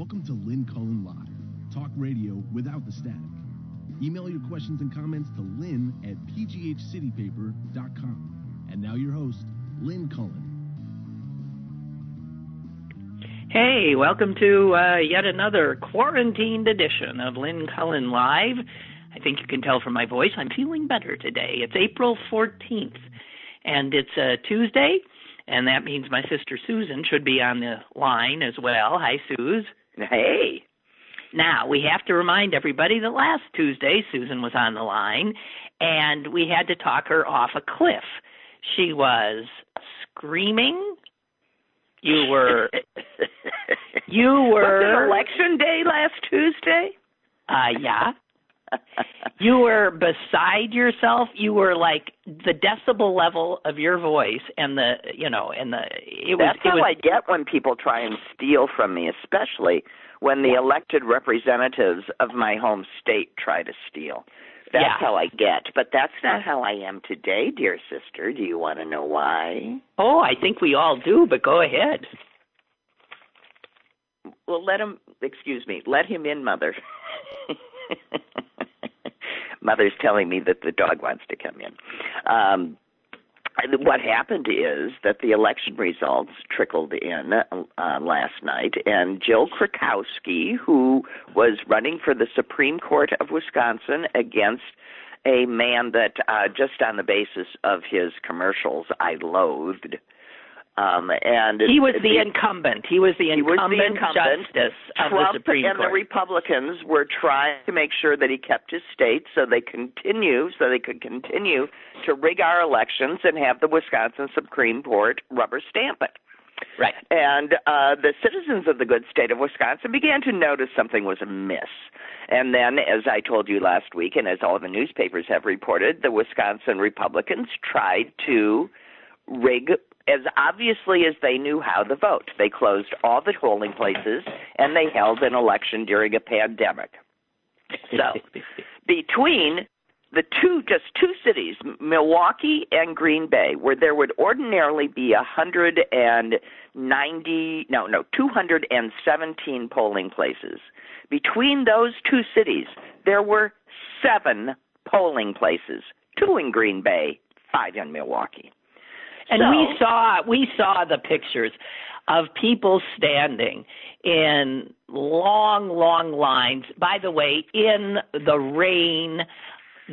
Welcome to Lynn Cullen Live, talk radio without the static. Email your questions and comments to lynn at pghcitypaper.com. And now your host, Lynn Cullen. Hey, welcome to uh, yet another quarantined edition of Lynn Cullen Live. I think you can tell from my voice I'm feeling better today. It's April 14th, and it's a Tuesday, and that means my sister Susan should be on the line as well. Hi, Suze. Hey. Now, we have to remind everybody that last Tuesday Susan was on the line, and we had to talk her off a cliff. She was screaming. You were. you were. Was it election day last Tuesday? Uh, yeah. you were beside yourself. You were like the decibel level of your voice, and the you know, and the it was. That's how was, I get when people try and steal from me, especially when the elected representatives of my home state try to steal. That's Yeah. how I get. But that's not how I am today, dear sister. Do you want to know why? Oh, I think we all do, but go ahead. Well, let him, excuse me, let him in, Mother. Mother's telling me that the dog wants to come in. Um, what happened is that the election results trickled in uh, last night, and Jill Karofsky, who was running for the Supreme Court of Wisconsin against a man that, uh, just on the basis of his commercials, I loathed. Um, and He was the incumbent. He was the He was the incumbent, incumbent. justice of Trump the Supreme and Court. the Republicans were trying to make sure that he kept his state so they continue so they could continue to rig our elections and have the Wisconsin Supreme Court rubber stamp it. right. And uh, the citizens of the good state of Wisconsin began to notice something was amiss. And then, as I told you last week, and as all the newspapers have reported, the Wisconsin Republicans tried to rig as obviously as they knew how to vote. They closed all the polling places and they held an election during a pandemic. So, between the two just two cities, Milwaukee and Green Bay, where there would ordinarily be a hundred and ninety no no two hundred and seventeen polling places. Between those two cities, there were seven polling places, two in Green Bay, five in Milwaukee. And So- we saw we saw the pictures of people standing in long, long lines. By the way, in the rain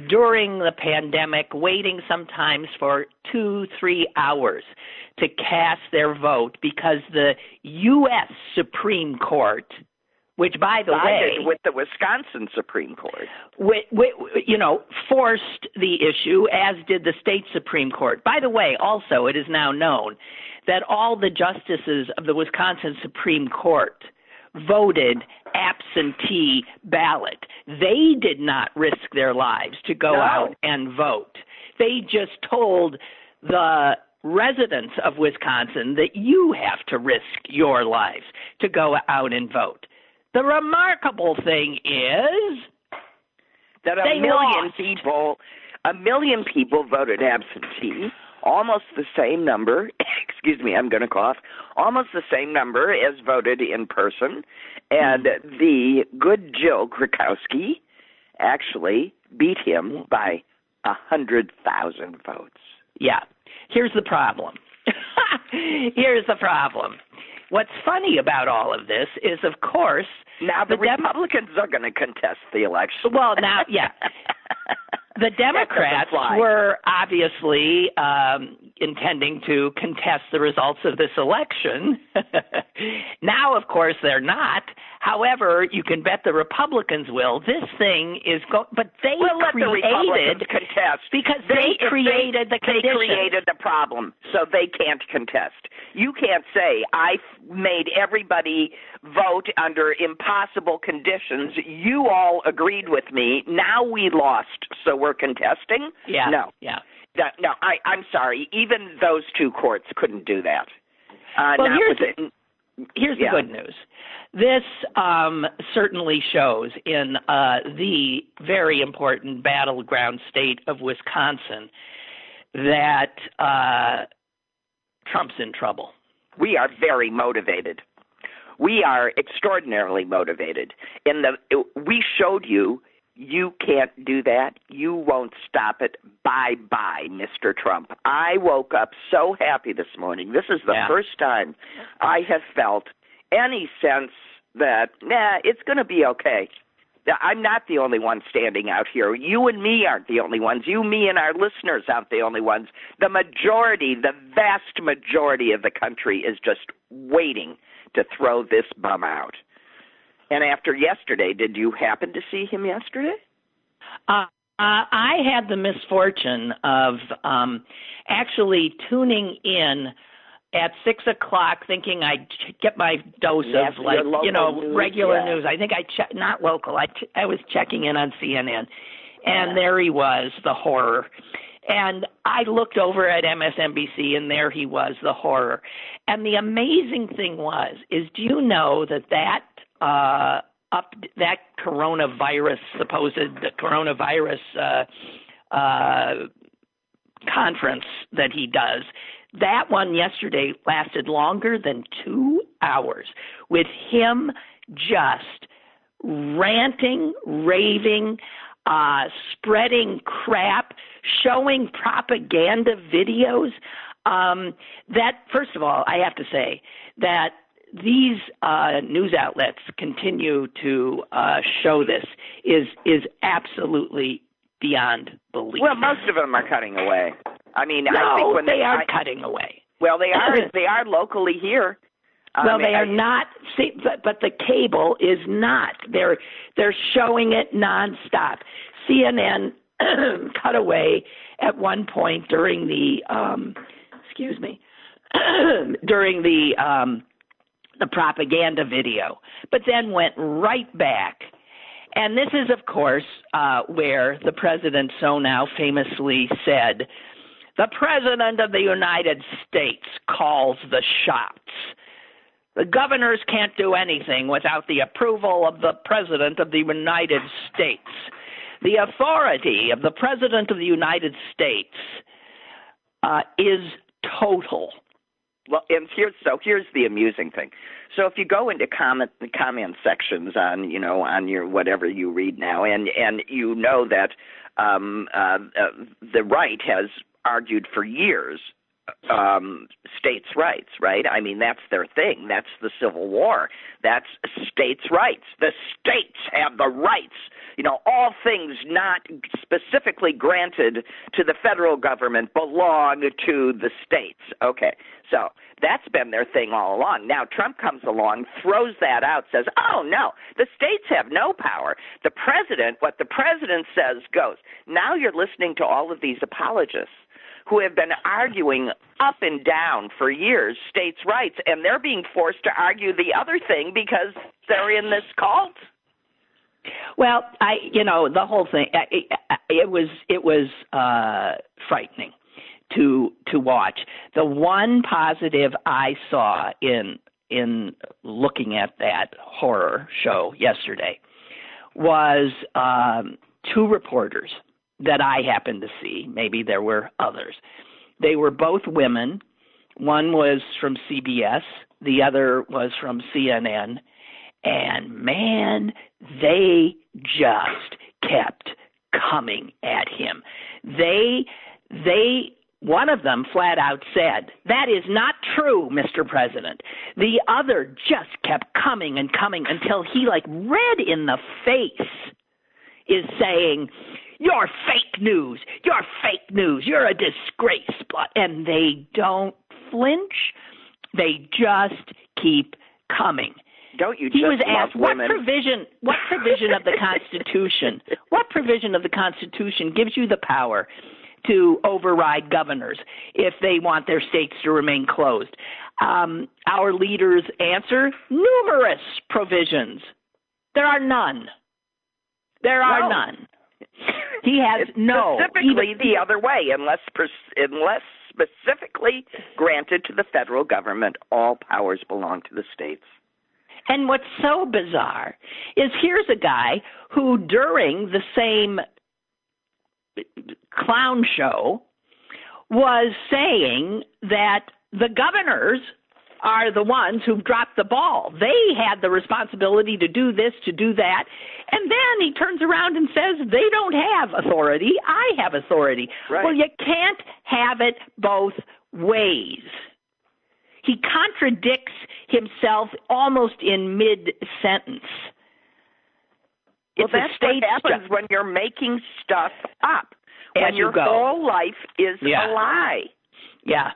during the pandemic, waiting sometimes for two, three hours to cast their vote because the U.S. Supreme Court, which, by the way, with the Wisconsin Supreme Court. you know, forced the issue, as did the state Supreme Court. By the way, also, it is now known that all the justices of the Wisconsin Supreme Court voted absentee ballot. They did not risk their lives to go No. out and vote. They just told the residents of Wisconsin that you have to risk your lives to go out and vote. The remarkable thing is that a They million lost. people a million people voted absentee almost the same number excuse me i'm going to cough almost the same number as voted in person and hmm. the good jill karofsky actually beat him hmm. by a hundred thousand votes Yeah. Here's the problem. Here's the problem. What's funny about all of this is, of course, now the, The Dem- republicans are going to contest the election. Well, now, yeah, the Democrats were obviously um, intending to contest the results of this election. now, of course, they're not. However, you can bet the Republicans will. This thing is go, but they We'll the created Republicans contest because they, they, created the they created the problem, so they can't contest. You can't say I made everybody vote under impossible conditions. You all agreed with me. Now we lost, so we're contesting. Yeah. No, Yeah. that, no. I, I'm sorry. Even those two courts couldn't do that. Uh, Well, here's with it. Here's Yeah. the good news. This um, certainly shows in uh, the very important battleground state of Wisconsin that uh, Trump's in trouble. We are very motivated. We are extraordinarily motivated. In the we showed you you can't do that. You won't stop it. Bye bye, Mr. Trump. I woke up so happy this morning. This is the yeah. first time I have felt any sense that, nah, it's going to be okay. I'm not the only one standing out here. You and me aren't the only ones. You, me, and our listeners aren't the only ones. The majority, the vast majority of the country is just waiting to throw this bum out. And after yesterday, did you happen to see him yesterday? Uh, uh, I had the misfortune of um, actually tuning in at six o'clock, thinking I'd get my dose yes, of like you know news, regular yeah. news. I think I che- not local. I ch- I was checking in on CNN, and yeah. there he was, the horror. And I looked over at MSNBC, and there he was, the horror. And the amazing thing was, is do you know that that uh, up that coronavirus supposed the coronavirus uh, uh, conference that he does. That one yesterday lasted longer than two hours with him just ranting, raving, uh, spreading crap, showing propaganda videos. Um, that, first of all, I have to say that these uh, news outlets continue to uh, show this is is absolutely beyond belief. Well, most of them are cutting away. I mean, no, I think when they, they are I, cutting away. Well, they are. they are locally here. Well, um, they are not. See, but but the cable is not. They're they're showing it nonstop. CNN cut away at one point during the um, excuse me during the um, the propaganda video, but then went right back. And this is, of course, uh, where the president so now famously said, The president of the United States calls the shots. The governors can't do anything without the approval of the president of the United States. The authority of the president of the United States uh, is total. Well, and here's so here's the amusing thing. So if you go into comment comment sections on you know on your whatever you read now, and and you know that um, uh, uh, the right has argued for years um, states' rights, right? I mean, that's their thing. That's the Civil War. That's states' rights. The states have the rights. You know, all things not specifically granted to the federal government belong to the states. Okay, so that's been their thing all along. Now Trump comes along, throws that out, says, "Oh no, the states have no power. The president, what the president says goes." Now you're listening to all of these apologists who have been arguing up and down for years states' rights, and they're being forced to argue the other thing because they're in this cult. Well, I, you know, the whole thing, it, it was, it was uh, frightening to to watch. The one positive I saw in in looking at that horror show yesterday was um, two reporters that I happened to see. Maybe there were others. They were both women. One was from CBS, the other was from CNN. And man, they just kept coming at him. They they one of them flat out said, That is not true, Mr. President. The other just kept coming and coming until he, like, red in the face, is saying, you're fake news. You're fake news. You're a disgrace. And they don't flinch. They just keep coming. Don't you he was asked what provision what provision of the Constitution what provision of the Constitution gives you the power to override governors if they want their states to remain closed. Um, our leaders answer numerous provisions. There are none. There are no. none. He has it's no specifically even, the other way, unless unless specifically granted to the federal government, all powers belong to the states. And what's so bizarre is here's a guy who, during the same clown show, was saying that the governors are the ones who dropped the ball. They had the responsibility to do this, to do that. And then he turns around and says, they don't have authority. I have authority. Right. Well, you can't have it both ways. He contradicts himself almost in mid sentence. Well, that's what happens when you're making stuff up. As when your go. whole life is Yeah. a lie. Yeah.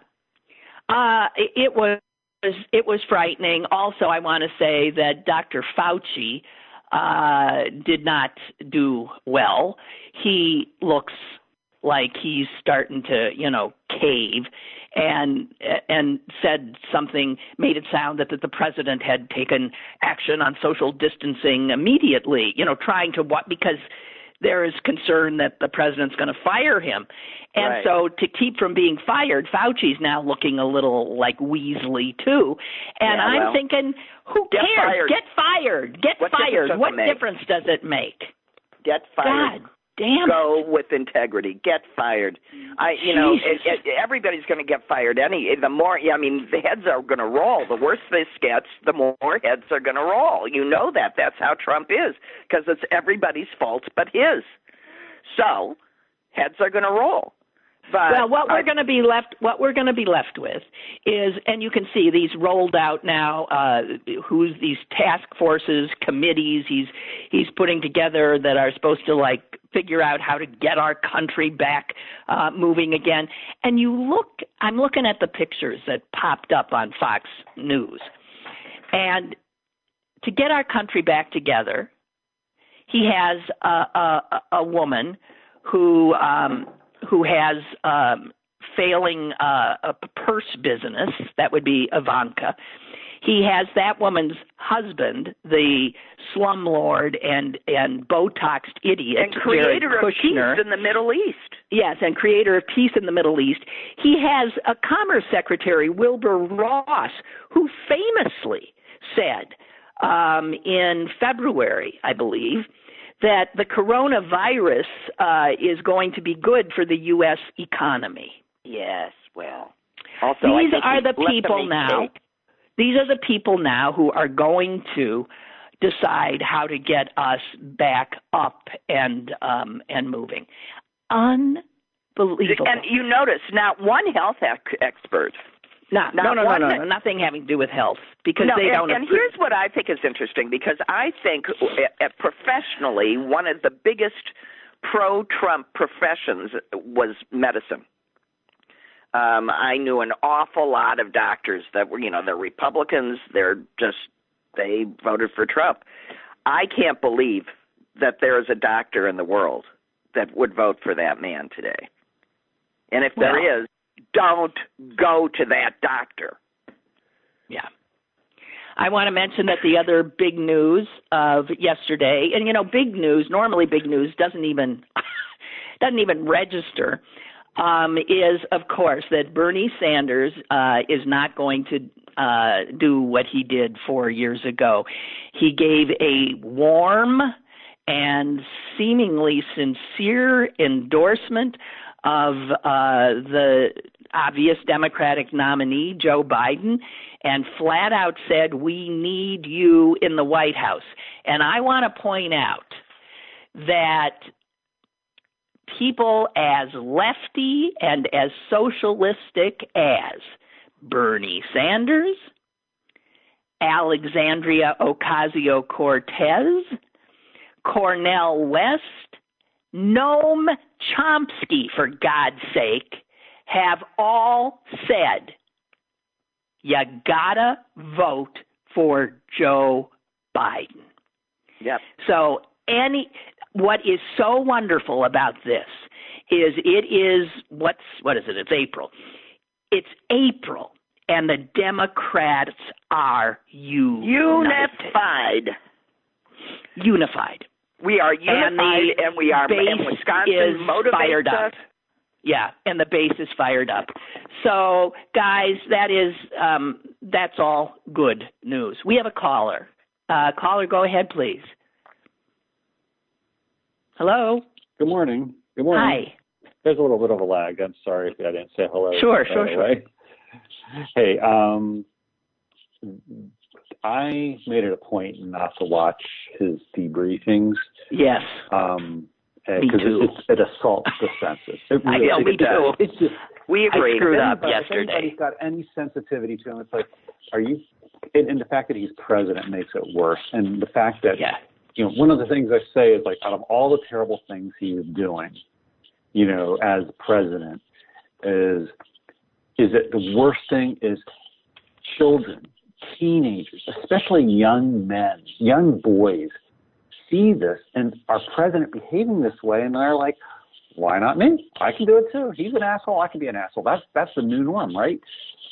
Uh, it, it was it was frightening. Also, I want to say that Dr. Fauci uh, did not do well. He looks like he's starting to, you know, cave and and said something made it sound that, that the president had taken action on social distancing immediately, you know, trying to what because there is concern that the president's going to fire him. And Right. so to keep from being fired, Fauci's now looking a little like Weasley too. And Yeah, I'm well, thinking, who get cares? fired. Get fired. Get What fired. What difference does it make? Get fired. God damn Go with integrity. Get fired. I, you know, it, it, everybody's going to get fired. Any, the more, I mean, the heads are going to roll. The worse this gets, the more heads are going to roll. You know that. That's how Trump is because it's everybody's fault but his. So, heads are going to roll. But well, what I- we're going to be left, what we're going to be left with is, and you can see these rolled out now. Uh, who's these task forces, committees he's he's putting together that are supposed to like figure out how to get our country back uh, moving again. And you look, I'm looking at the pictures that popped up on Fox News, and to get our country back together, he has a a, a woman who um, who has um, failing uh, a purse business. That would be Ivanka. He has that woman's husband, the slumlord and and Botoxed idiot, and creator Jared of Kushner. peace in the Middle East. Yes, and creator of peace in the Middle East. He has a Commerce Secretary, Wilbur Ross, who famously said um, in February, I believe, that the coronavirus uh, is going to be good for the U.S. economy. Yes, well. Also, These are the people now. These are the people now who are going to decide how to get us back up and um, and moving. Unbelievable. And you notice not one health expert. No, no, not no, no, no, no, nothing having to do with health because no, they and, don't. and agree. here's what I think is interesting because I think uh, uh, professionally one of the biggest pro-Trump professions was medicine. Um, I knew an awful lot of doctors that were, you know, they're Republicans. They're just they voted for Trump. I can't believe that there is a doctor in the world that would vote for that man today. And if Well- there is, don't go to that doctor. Yeah. I want to mention that the other big news of yesterday, and you know, big news, normally big news doesn't even doesn't even register, um, is of course that Bernie Sanders uh, is not going to uh, do what he did four years ago. He gave a warm and seemingly sincere endorsement of uh, the obvious Democratic nominee, Joe Biden, and flat out said, We need you in the White House. And I want to point out that people as lefty and as socialistic as Bernie Sanders, Alexandria Ocasio Cortez, Cornel West, Noam Chomsky, for God's sake, have all said, you gotta vote for Joe Biden. Yep. So any what is so wonderful about this is it is what's what is it? It's April. It's April and the Democrats are united. Unified. Unified. We are And the and, we are. And Wisconsin is motivates fired up. us. Yeah, and the base is fired up. So, guys, that is um, that's all good news. We have a caller. Uh, caller, go ahead, please. Hello. Good morning. Good morning. Hi. There's a little bit of a lag. I'm sorry if I didn't say hello. Sure, right sure, sure. Hey, um, I made it a point not to watch his debriefings. Yes. Um, because it's, it's, it assaults the senses. It really, I know, me too. It's just we agreed. I screwed up yesterday. If anybody's got any sensitivity to him, it's like, are you? And, and the fact that he's president makes it worse. And the fact that yeah. you know, one of the things I say is like, out of all the terrible things he was doing, you know, as president, is is that the worst thing is children, teenagers, especially young men, young boys, see this and our president behaving this way, and they're like, why not me? I can do it too. He's an asshole. I can be an asshole. That's that's the new norm, right?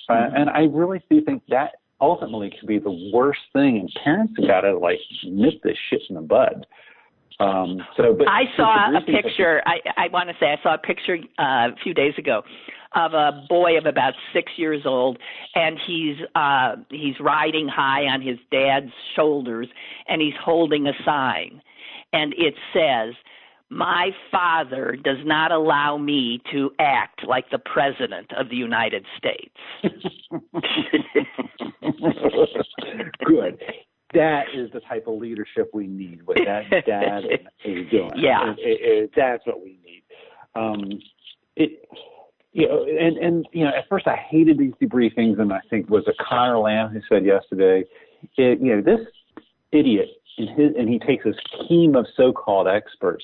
Uh, mm-hmm. Uh, and I really do think that ultimately could be the worst thing, and parents have got to like nip this shit in the bud. Um, so, but I saw a picture. I, I want to say I saw a picture uh, a few days ago of a boy of about six years old, and he's uh, he's riding high on his dad's shoulders, and he's holding a sign, and it says, "My father does not allow me to act like the president of the United States." Good that is the type of leadership we need. What that dad is doing. Yeah, it, it, it, that's what we need. Um, it, you know, and and you know, at first I hated these debriefings, and I think was it Conor Lamb who said yesterday, it, you know, this idiot and his and he takes his team of so-called experts.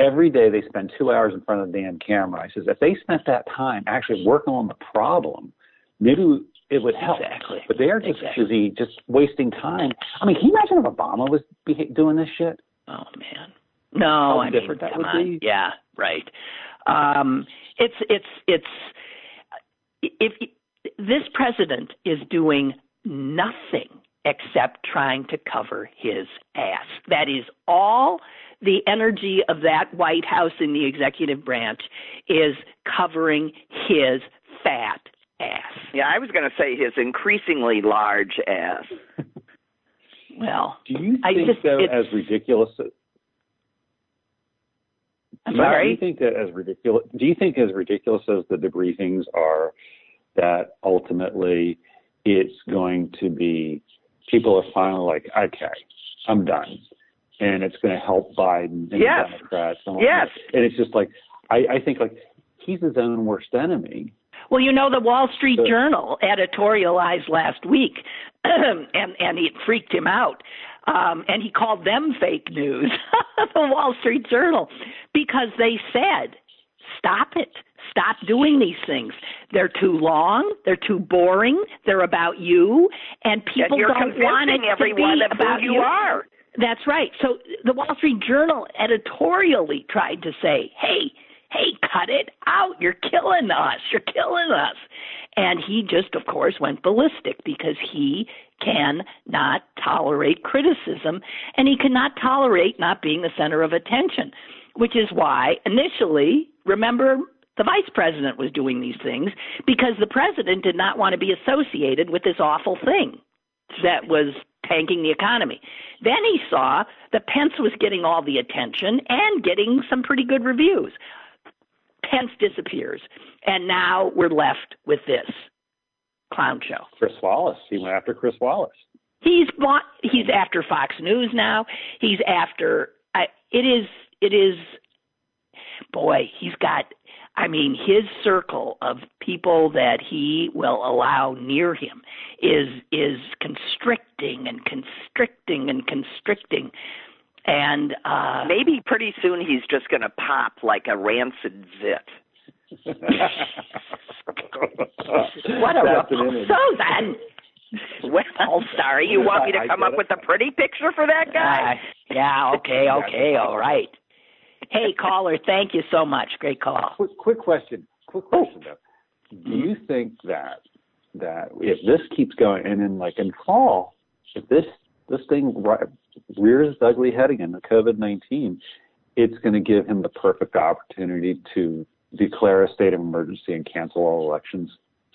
Every day they spend two hours in front of the damn camera. He says if they spent that time actually working on the problem, maybe it would help. Exactly. But they are just exactly. busy just wasting time. I mean, can you imagine if Obama was doing this shit? Oh man. No, How I different mean, that come would on. be. Yeah, right. Um, it's it's it's if this president is doing nothing except trying to cover his ass. That is all the energy of that White House in the executive branch is covering his fat ass. Yeah, I was going to say his increasingly large ass. well, do you think I just, though, as ridiculous? I'm sorry. Do you think that as ridiculous? Do you think as ridiculous as the debriefings are, that ultimately it's going to be people are finally like, okay, I'm done, and it's going to help Biden and yes. the Democrats. And yes. That. And it's just like, I, I think like he's his own worst enemy. Well, you know, the Wall Street Journal editorialized last week, and and it freaked him out um, and he called them fake news, the Wall Street Journal, because they said, stop it. Stop doing these things. They're too long. They're too boring. They're about you, and people don't want it everyone to be about you. are. That's right. So the Wall Street Journal editorially tried to say, "Hey, hey, cut it out. You're killing us. You're killing us." And he just, of course, went ballistic because he cannot tolerate criticism and he cannot tolerate not being the center of attention, which is why initially, remember, the vice president was doing these things because the president did not want to be associated with this awful thing that was tanking the economy. Then he saw that Pence was getting all the attention and getting some pretty good reviews. Pence disappears, and now we're left with this clown show. Chris Wallace. He went after Chris Wallace. He's bought, he's after Fox News now. He's after I, it is it is boy, he's got I mean his circle of people that he will allow near him is is constricting and constricting and constricting and uh maybe pretty soon he's just going to pop like a rancid zit. What a so then. Well, sorry, you want me to come up with a pretty picture for that guy? Uh, yeah, okay, okay, all right. Hey, caller, thank you so much. Great call. Quick, quick question. Quick question though. Do you think that that if this keeps going and then like in fall, if this this thing rears its ugly head again, the COVID nineteen, it's going to give him the perfect opportunity to declare a state of emergency and cancel all elections?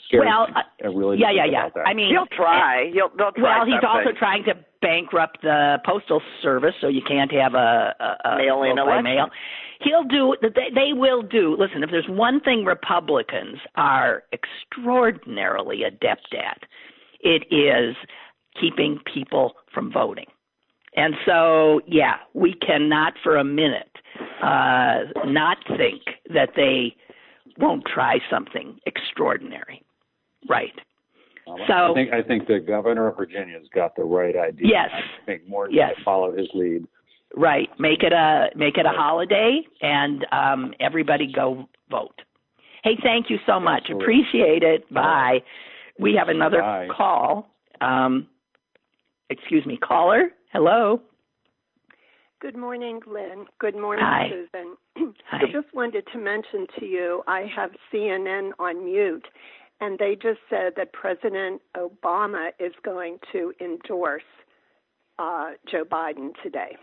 Scary well, I uh, really yeah, yeah, yeah. That. I mean, he'll try. Eh, he'll, they'll try well, he's something. also trying to bankrupt the postal service, so you can't have a, a, a mail-in election. Mail. He'll do. They, they will do. Listen, if there's one thing Republicans are extraordinarily adept at, it is keeping people from voting. And so, yeah, we cannot for a minute uh, not think that they won't try something extraordinary. Right. So I think I think the governor of Virginia's got the right idea. Yes. I think more yes. follow his lead. Right. Make it a make it a holiday and um everybody go vote. Hey, thank you so much. Absolutely. Appreciate it. Bye. We have another Bye. call. Um excuse me, caller. Hello. Good morning, Lynn. Good morning, Hi. Susan. Hi. I just wanted to mention to you I have CNN on mute, and they just said that President Obama is going to endorse uh, Joe Biden today.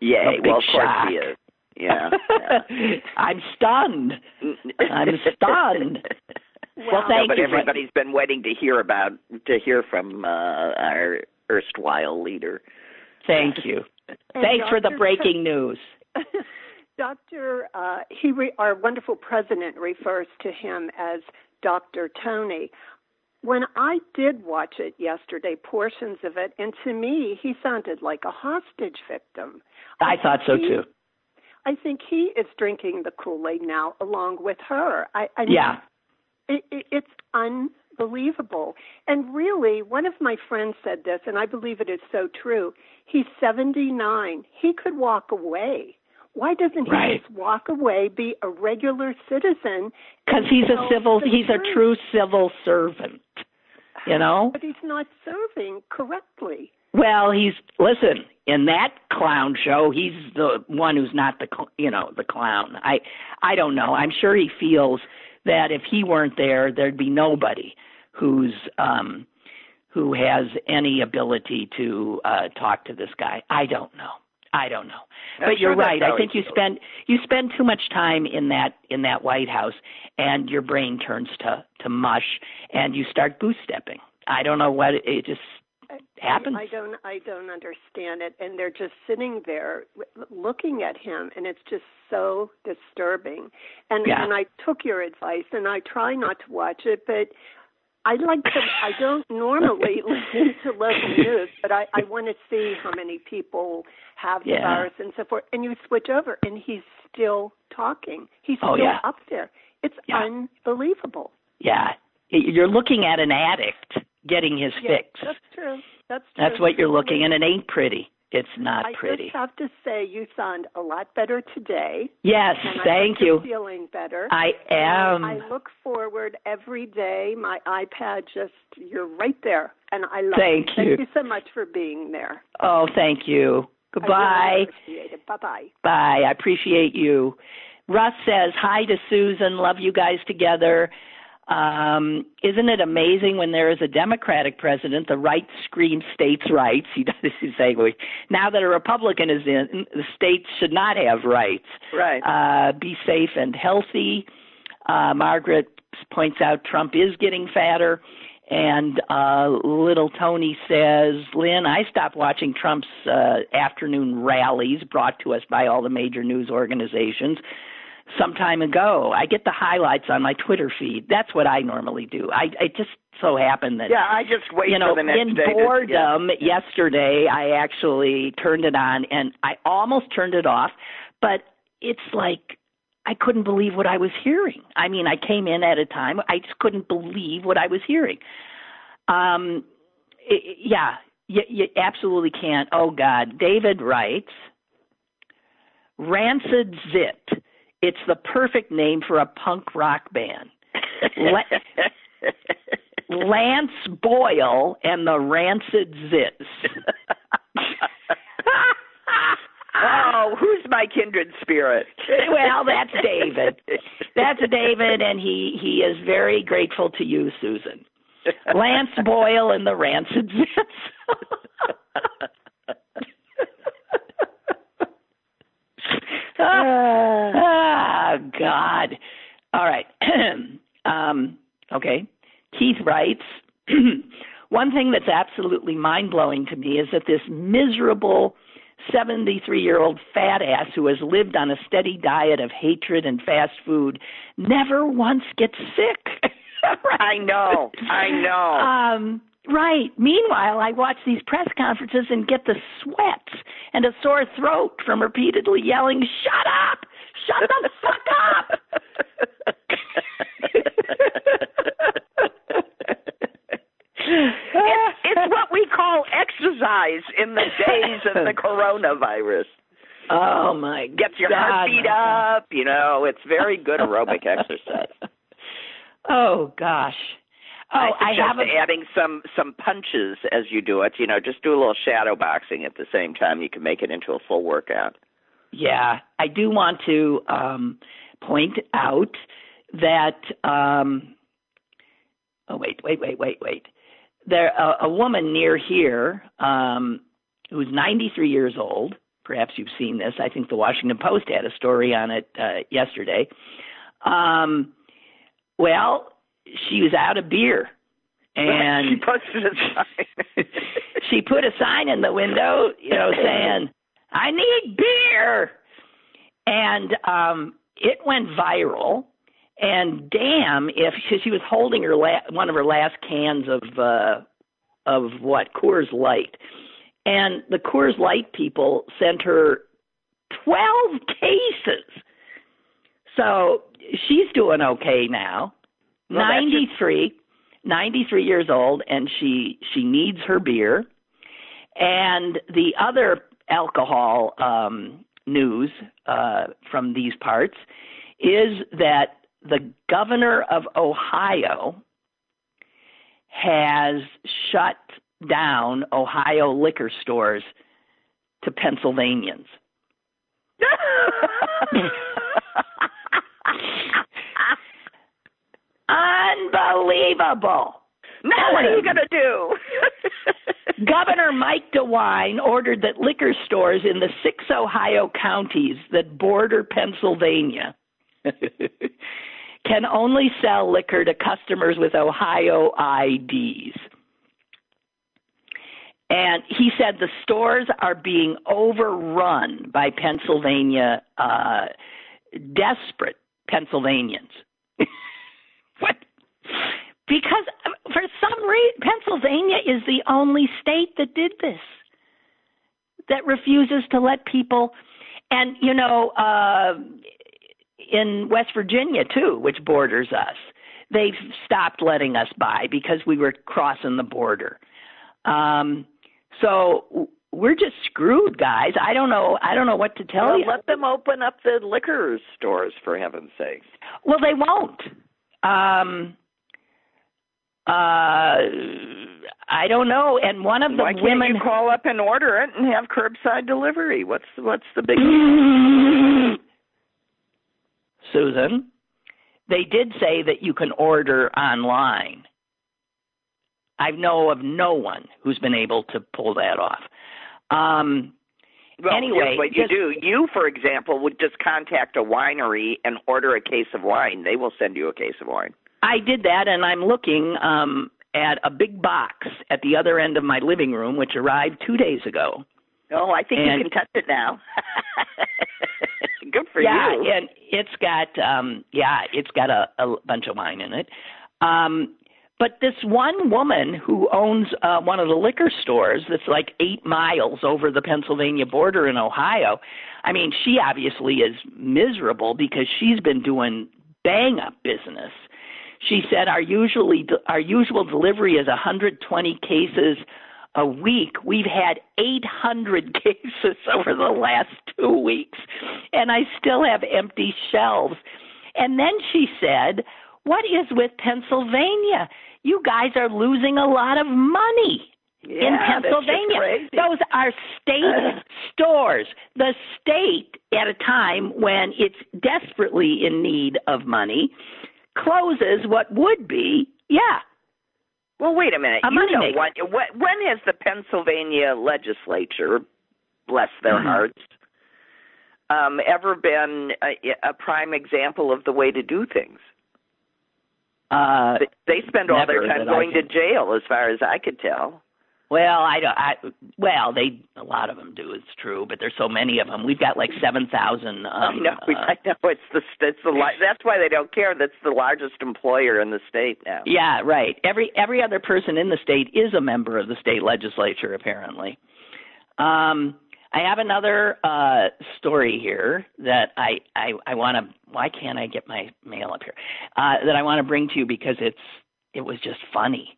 Yay! Well, of course shock. he is. Yeah. I'm stunned. I'm stunned. Well, thank no, but you. everybody's been waiting to hear about to hear from uh, our erstwhile leader. Thank you. Thanks for the breaking news. Dr. Uh, he re- our wonderful president refers to him as Dr. Tony. When I did watch it yesterday, portions of it, and to me, he sounded like a hostage victim. I thought so He- too. I think he is drinking the Kool Aid now, along with her. I, I mean, Yeah. it, it, it's unbelievable. And really, one of my friends said this, and I believe it is so true. He's 79. He could walk away. Why doesn't he Right. just walk away, be a regular citizen? Because he's a civil, he's a true civil servant. You know? But he's not serving correctly. Well, he's listen in that clown show. He's the one who's not the cl- you know the clown. I I don't know. I'm sure he feels that if he weren't there, there'd be nobody who's um who has any ability to uh talk to this guy. I don't know. I don't know. I'm but you're right. I think you spend you spend too much time in that in that White House and your brain turns to to mush and you start goose stepping. I don't know what it, just happens. I, don't I don't understand it and they're just sitting there looking at him and it's just so disturbing. And Yeah. and I took your advice and I try not to watch it but I like to I don't normally listen to local news but I I want to see how many people have the Yeah. virus and so forth and you switch over and he's still talking. He's Oh, still yeah. up there. It's unbelievable. Yeah, you're looking at an addict getting his Yes, fix. that's true. That's true. That's what you're looking, and it ain't pretty. It's not I pretty. I just have to say you sound a lot better today. Yes, and thank you. Feeling better. I am. I look forward every day. My iPad just you're right there, and I love Thank it. you. Thank you so much for being there. oh, thank you. Goodbye. really. Bye bye. Bye. I appreciate you. Russ says, Hi to Susan. Love you guys together. Um, isn't it amazing when there is a Democratic president, the right screams states' rights? He does his language. Now that a Republican is in, the states should not have rights. Right. Uh, be safe and healthy. Uh, Margaret points out Trump is getting fatter. And uh, little Tony says, Lynn, I stopped watching Trump's uh, afternoon rallies brought to us by all the major news organizations some time ago. I get the highlights on my Twitter feed. That's what I normally do. I it just so happened that yeah, I just wait you know, for the next in day. to- boredom yeah. yesterday, I actually turned it on and I almost turned it off, but it's like I couldn't believe what I was hearing. I mean, I came in at a time I just couldn't believe what I was hearing. Um, i i- yeah, you, you absolutely can't. Oh God, David writes, Rancid Zit. It's the perfect name for a punk rock band. Lance Boyle and the Rancid Zits. oh, who's my kindred spirit? well, that's David. That's David, and he he is very grateful to you, Susan. Lance Boyle and the Rancid Zits. ah, God. All right. um, okay. Keith writes One thing that's absolutely mind blowing to me is that this miserable 73 year old fat ass who has lived on a steady diet of hatred and fast food never once gets sick. I know. I know. Um, Right. Meanwhile, I watch these press conferences and get the sweats and a sore throat from repeatedly yelling, "Shut up! Shut the fuck up!" it's, it's what we call exercise in the days of the coronavirus. Oh my Gets your God. heartbeat up, you know, it's very good aerobic exercise. Oh gosh. Oh, I I, have a adding some some punches as you do it. You know, just do a little shadow boxing at the same time. You can make it into a full workout. Yeah, I do want to um, point out that. Um, oh wait, wait, wait, wait, wait. There, a, a woman near here um, who's 93 years old. Perhaps you've seen this. I think the Washington Post had a story on it uh, yesterday. Um, well, she was out of beer, and she posted a sign. she put a sign in the window, you know, saying, "I need beer," and um, it went viral. And damn, if she, she was holding her la- one of her last cans of uh, of what Coors Light, and the Coors Light people sent her twelve cases. So she's doing okay now. Well, that's just- 93, 93 years old, and she she needs her beer. And the other alcohol um, news uh, from these parts is that the governor of Ohio has shut down Ohio liquor stores to Pennsylvanians. Unbelievable. now what are you going to do? Governor Mike DeWine ordered that liquor stores in the six Ohio counties that border Pennsylvania can only sell liquor to customers with Ohio IDs. And he said the stores are being overrun by Pennsylvania, uh, desperate Pennsylvanians. what? Because um, for some reason, Pennsylvania is the only state that did this, that refuses to let people. And, you know, uh, in West Virginia, too, which borders us, they've stopped letting us by because we were crossing the border. Um, so we're just screwed, guys. I don't know. I don't know what to tell well, you. let them open up the liquor stores for heaven's sake. Well, they won't. Um, uh, I don't know. And one of the Why can't women you call up and order it and have curbside delivery? What's what's the big Susan, they did say that you can order online. I know of no one who's been able to pull that off. Um, Well, Anyway, what you do. You, for example, would just contact a winery and order a case of wine. They will send you a case of wine. I did that, and I'm looking um, at a big box at the other end of my living room, which arrived two days ago. Oh, I think And- you can touch it now. Good for yeah, you. and it's got um yeah, it's got a, a bunch of wine in it. Um but this one woman who owns uh, one of the liquor stores that's like eight miles over the Pennsylvania border in Ohio, I mean, she obviously is miserable because she's been doing bang up business. She said our usually our usual delivery is 120 cases a week. We've had 800 cases over the last two weeks, and I still have empty shelves. And then she said, What is with Pennsylvania? You guys are losing a lot of money yeah, in Pennsylvania. Those are state stores. The state, at a time when it's desperately in need of money, closes what would be, yeah, Well, wait a minute. A you know what, what? When has the Pennsylvania legislature, bless their Mhm. hearts, um, ever been a, a prime example of the way to do things? uh, They- They spend all their time going to jail, as far as I could tell. Well, I don't. I well, they a lot of them do. It's true, but there's so many of them. We've got like seven thousand. Um, I know. uh, I know. It's the it's the that's why they don't care. That's the largest employer in the state now. Yeah, right. Every every other person in the state is a member of the state legislature, apparently. Um, I have another uh, story here that I I, I want to. Why can't I get my mail up here? Uh, that I want to bring to you because it's it was just funny.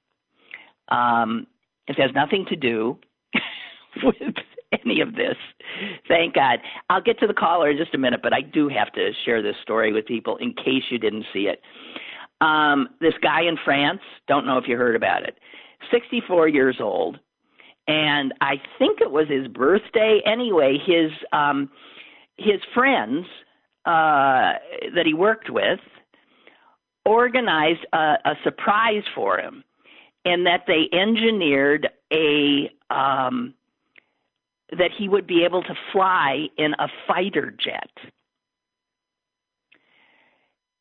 Um, it has nothing to do with any of this. Thank God. I'll get to the caller in just a minute, but I do have to share this story with people in case you didn't see it. Um, this guy in France, don't know if you heard about it, 64 years old, and I think it was his birthday. Anyway, his um, his friends uh, that he worked with organized a, a surprise for him in that they engineered a um, that he would be able to fly in a fighter jet.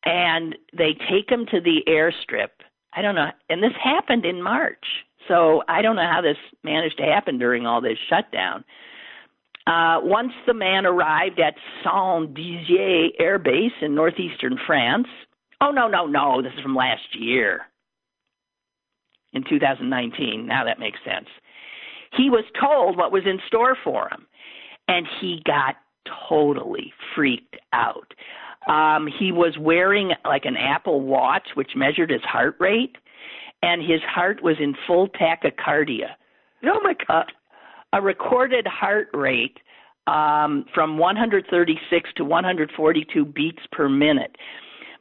And they take him to the airstrip. I don't know, and this happened in March. So I don't know how this managed to happen during all this shutdown. Uh, once the man arrived at Saint Dizier Air Base in northeastern France. Oh no, no, no! This is from last year in 2019. Now that makes sense. He was told what was in store for him, and he got totally freaked out. Um, he was wearing like an Apple Watch, which measured his heart rate, and his heart was in full tachycardia. Oh my God! A recorded heart rate um, from 136 to 142 beats per minute.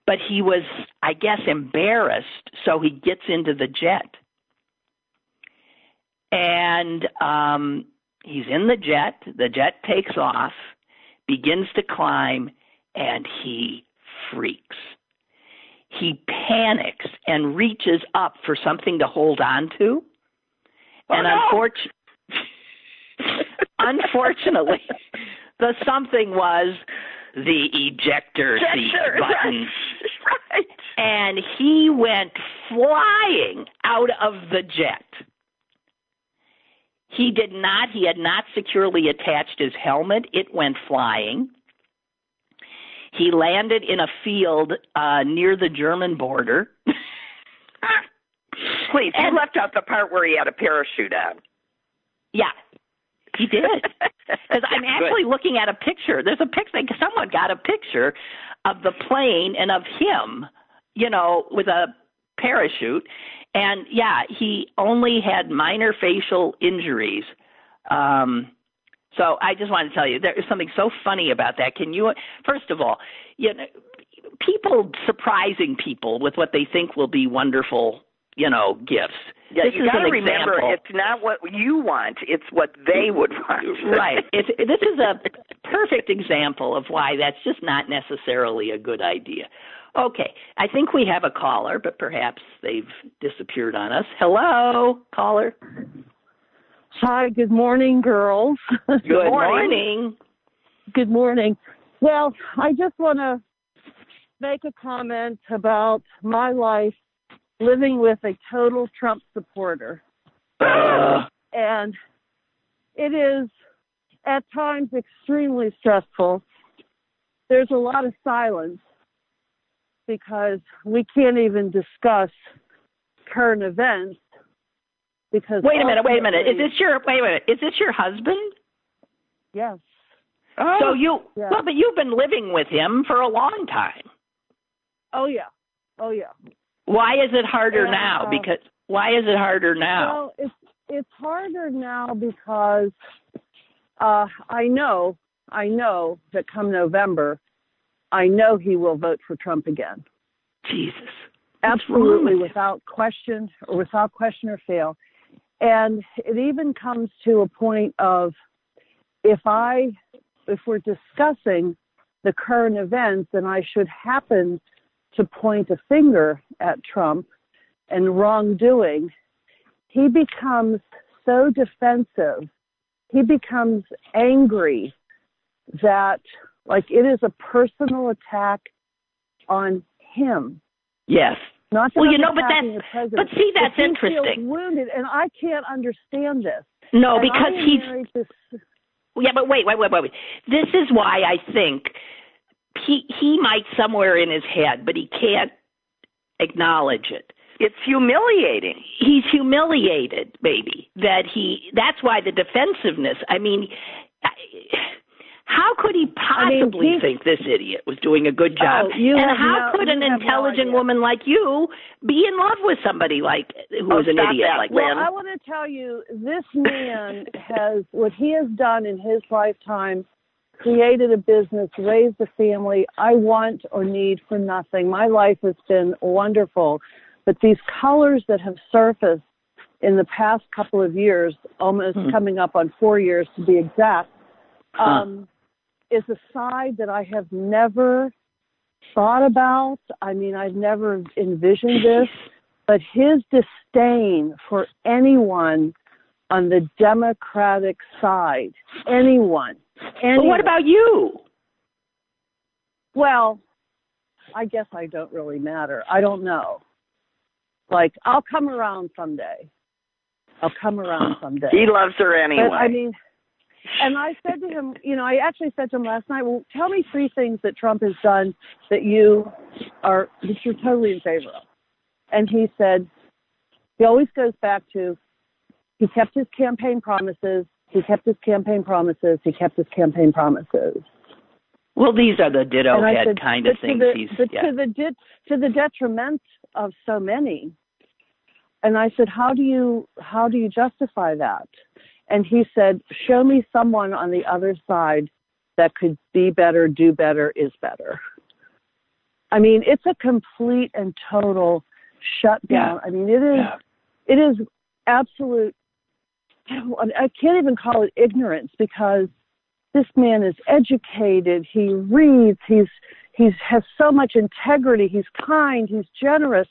But he was, I guess, embarrassed, so he gets into the jet and um, he's in the jet. The jet takes off, begins to climb, and he freaks. He panics and reaches up for something to hold on to. Oh, and no. unfortunately, unfortunately, the something was the ejector seat button. Right. right. And he went flying out of the jet. He did not, he had not securely attached his helmet. It went flying. He landed in a field uh, near the German border. Please, you And- left out the part where he had a parachute on. yeah, he did. Because I'm actually looking at a picture. There's a picture. Someone got a picture of the plane and of him, you know, with a parachute. And yeah, he only had minor facial injuries. Um, so I just want to tell you there is something so funny about that. Can you, first of all, you know, people surprising people with what they think will be wonderful, you know, gifts. Yeah, this you is got to an remember, example. it's not what you want; it's what they would want. right. It's, this is a perfect example of why that's just not necessarily a good idea. Okay, I think we have a caller, but perhaps they've disappeared on us. Hello, caller. Hi, good morning, girls. Good, morning. morning. good morning. Well, I just want to make a comment about my life living with a total Trump supporter. Uh, And it is at times extremely stressful. There's a lot of silence because we can't even discuss current events because wait a minute. Wait a minute. Is this your wait a minute? Is this your husband? yes Oh, So you yeah. well, but you've been living with him for a long time. oh yeah oh yeah Why is it harder Yeah, now? uh, Because why is it harder now? Well, it's it's harder now because uh, I know I know that come November, I know he will vote for Trump again. Jesus. What's Absolutely, without question or without question or fail. And it even comes to a point of if I if we're discussing the current events and I should happen to point a finger at Trump and wrongdoing, he becomes so defensive. He becomes angry that like it is a personal attack on him. Yes. Not that Well, you know, but that's- but see, that's he interesting. Feels wounded, and I can't understand this. No, And because he's to Yeah, but wait, wait, wait, wait, wait. This is why I think he he might somewhere in his head, but he can't acknowledge it. It's humiliating. He's humiliated, baby. That he. That's why the defensiveness. I mean, I- how could he mean, possibly he's- think this idiot was doing a good job? Oh, and how no- could an have no intelligent woman like you be in love with somebody like who Oh, was an idiot that, like Lynn. Well, I want to tell you, this man has what he has done in his lifetime created a business, raised a family. I want or need for nothing. My life has been wonderful. But these colors that have surfaced in the past couple of years, almost Hmm. coming up on four years to be exact, Huh. um, is a side that I have never thought about. I mean, I've never envisioned this, but his disdain for anyone on the Democratic side, anyone, anyone. But what about you? Well, I guess I don't really matter. I don't know. Like, I'll come around someday. I'll come around someday. He loves her anyway. But I mean, and I said to him, you know, I actually said to him last night, well, tell me three things that Trump has done that you are, that you're totally in favor of. And he said, he always goes back to, he kept his campaign promises, he kept his campaign promises, he kept his campaign promises. Well, these are the ditto head said, kind of things. The, he's but yeah. to the de- to the detriment of so many. And I said, how do you how do you justify that? And he said, show me someone on the other side that could be better, do better, is better. I mean, it's a complete and total shutdown. I mean, it is Yeah. it is absolute. I, I can't even call it ignorance because this man is educated. He reads. He's he's has so much integrity. He's kind. He's generous.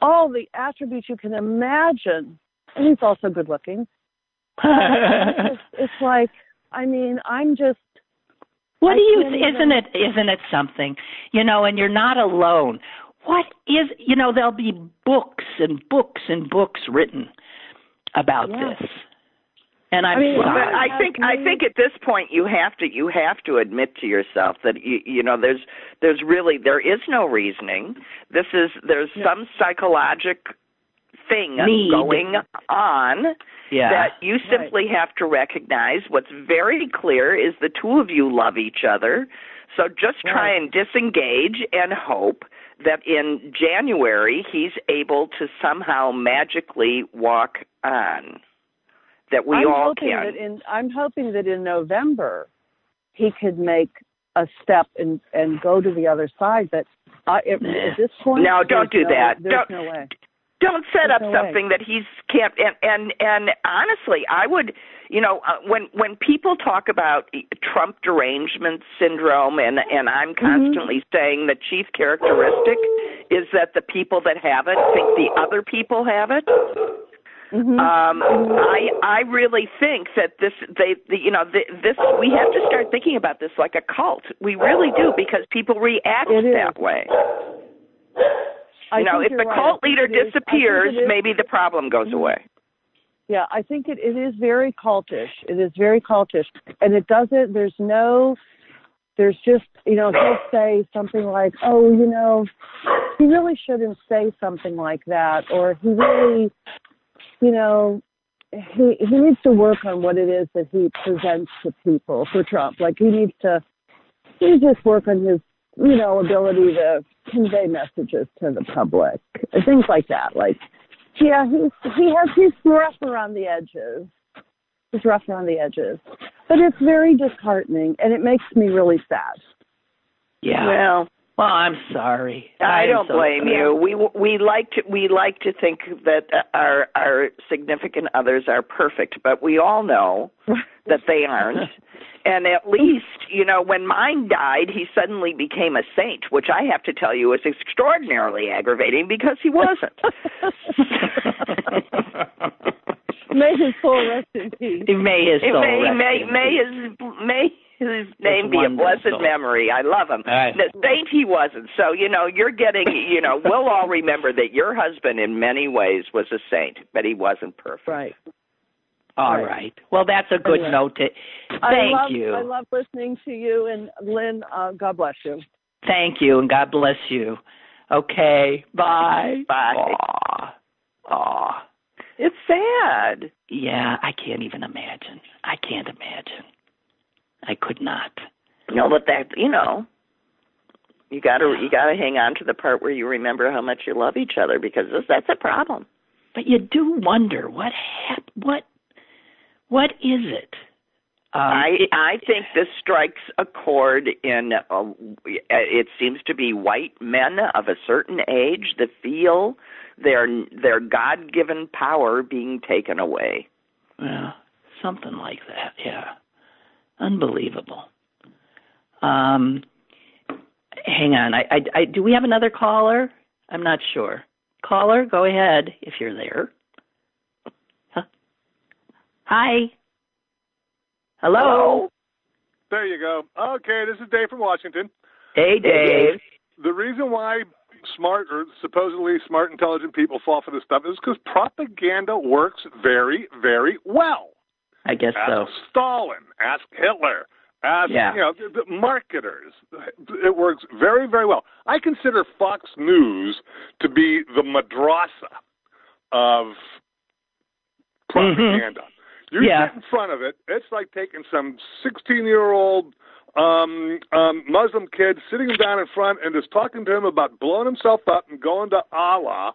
All the attributes you can imagine, and he's also good looking. it's, it's like, I mean, I'm just. What I do you? Isn't it? Isn't it something? You know, and you're not alone. What is? You know, there'll be books and books and books written about Yeah. this. And I'm I mean, sorry. but I think I mm-hmm. think at this point you have to you have to admit to yourself that you you know there's there's really there is no reasoning. This is there's Yeah. some psychologic thing Need. going on yeah. that you simply have to recognize. What's very clear is the two of you love each other. So just try Right. and disengage and hope that in January he's able to somehow magically walk on. That we I'm all can. that in I'm hoping that in November he could make a step and and go to the other side. But I, at, at this point, No, don't do no- that. Don't- no way. don't set There's up no something that he's can't and and and honestly i would you know uh, when when people talk about trump derangement syndrome and and i'm Mm-hmm. constantly saying the chief characteristic is that the people that have it think the other people have it Mhm. um i i really think that this they the, you know the, this we have to start thinking about this like a cult we really do because people react that way I you know if the right. cult leader it is- I think disappears maybe the problem goes away Yeah, I think it, it is very cultish. It is very cultish. And it doesn't, there's no, there's just, you know, he'll say something like, oh, you know, he really shouldn't say something like that. Or he really, you know, he, he needs to work on what it is that he presents to people for Trump. Like he needs to, he needs to just work on his, you know, ability to convey messages to the public. Things like that. Like, yeah, he's he has he's rough around the edges. He's rough around the edges, but it's very disheartening, and it makes me really sad. yeah. well Well, I'm sorry. I I'm don't so blame sorry. you. We we like to we like to think that our our significant others are perfect, but we all know that they aren't. And at least, you know, when mine died, he suddenly became a saint, which I have to tell you is extraordinarily aggravating because he wasn't. May his soul rest in peace. May his soul may rest may in may peace. his may his name be a blessed memory. I love him. Right. The saint he wasn't. So you know, you're getting. You know, we'll all remember that your husband, in many ways, was a saint, but he wasn't perfect. Right. All Right. right. Well, that's a good Anyway. note to. I Thank love, you. I love listening to you and Lynn. Uh, God bless you. Thank you, and God bless you. Okay. Bye. Bye. Aw. Aw. It's sad. Yeah, I can't even imagine. I can't imagine. I could not. No, but that you know, you gotta you gotta hang on to the part where you remember how much you love each other because this, that's a problem. But you do wonder what hap- what what is it? Um, I I think this strikes a chord in. Uh, it seems to be white men of a certain age that feel their their God given power being taken away. Yeah, something like that. Yeah, unbelievable. Um, hang on. I, I, I, do we have another caller? I'm not sure. Caller, go ahead if you're there. Huh? Hi. Hello. There you go. Okay, this is Dave from Washington. Hey, Dave. The reason why smart or supposedly smart, intelligent people fall for this stuff is because propaganda works very, very well. I guess Ask so. Stalin, ask Hitler, ask Yeah. you know the, the marketers. It works very, very well. I consider Fox News to be the madrasa of propaganda. You Mm-hmm. Yeah. get in front of it. It's like taking some 16-year-old um, um, Muslim kid, sitting him down in front, and just talking to him about blowing himself up and going to Allah.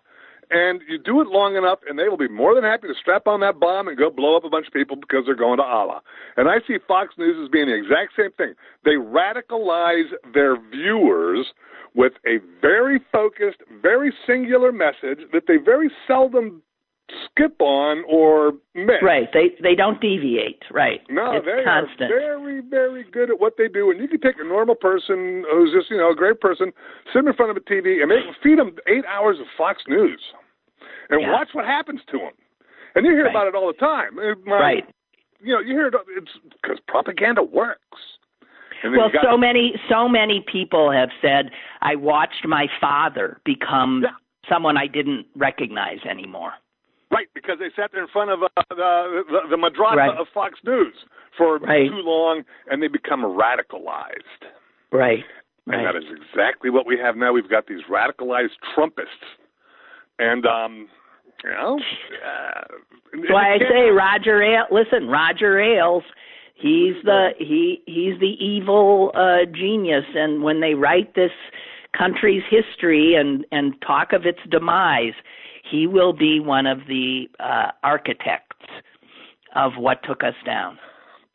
And you do it long enough, and they will be more than happy to strap on that bomb and go blow up a bunch of people because they're going to Allah. And I see Fox News as being the exact same thing. They radicalize their viewers with a very focused, very singular message that they very seldom skip on or miss. Right. They they don't deviate. Right. No, it's they constant. are very, very good at what they do. And you can take a normal person who's just, you know, a great person, sit in front of a TV, and make, feed them eight hours of Fox News, and Yeah. watch what happens to them. And you hear Right. about it all the time. Uh, my- Right. You know, you hear it. It's because propaganda works. Well, got- so many so many people have said I watched my father become Yeah. someone I didn't recognize anymore. Right, because they sat there in front of uh, the, the the madrasa Right. of Fox News for Right. too long, and they become radicalized. Right. And Right. that is exactly what we have now. We've got these radicalized Trumpists, and um, you know, uh, why I say Roger Ale. Listen, Roger Ailes. He's the he he's the evil uh, genius, and when they write this country's history and and talk of its demise, he will be one of the uh, architects of what took us down.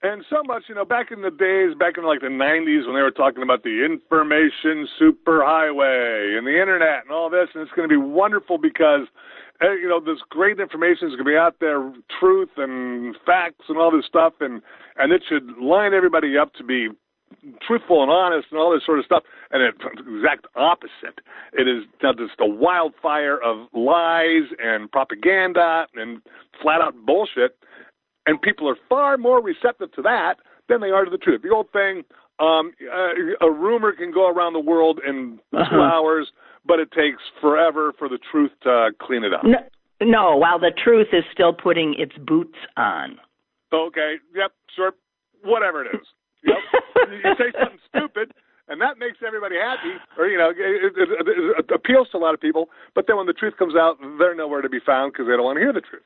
And so much, you know, back in the days, back in like the '90s, when they were talking about the information superhighway and the internet and all this, and it's going to be wonderful because. Uh, you know, this great information is going to be out there, truth and facts and all this stuff, and and it should line everybody up to be truthful and honest and all this sort of stuff. And it's the exact opposite. It is just a wildfire of lies and propaganda and flat out bullshit. And people are far more receptive to that than they are to the truth. The old thing, um, uh, a rumor can go around the world in 2 Uh-huh. hours, but it takes forever for the truth to clean it up. No, no, while the truth is still putting its boots on. Okay, yep, sure, whatever it is. Yep. you say something stupid, and that makes everybody happy, or you know, it, it, it, it appeals to a lot of people. But then when the truth comes out, they're nowhere to be found because they don't want to hear the truth.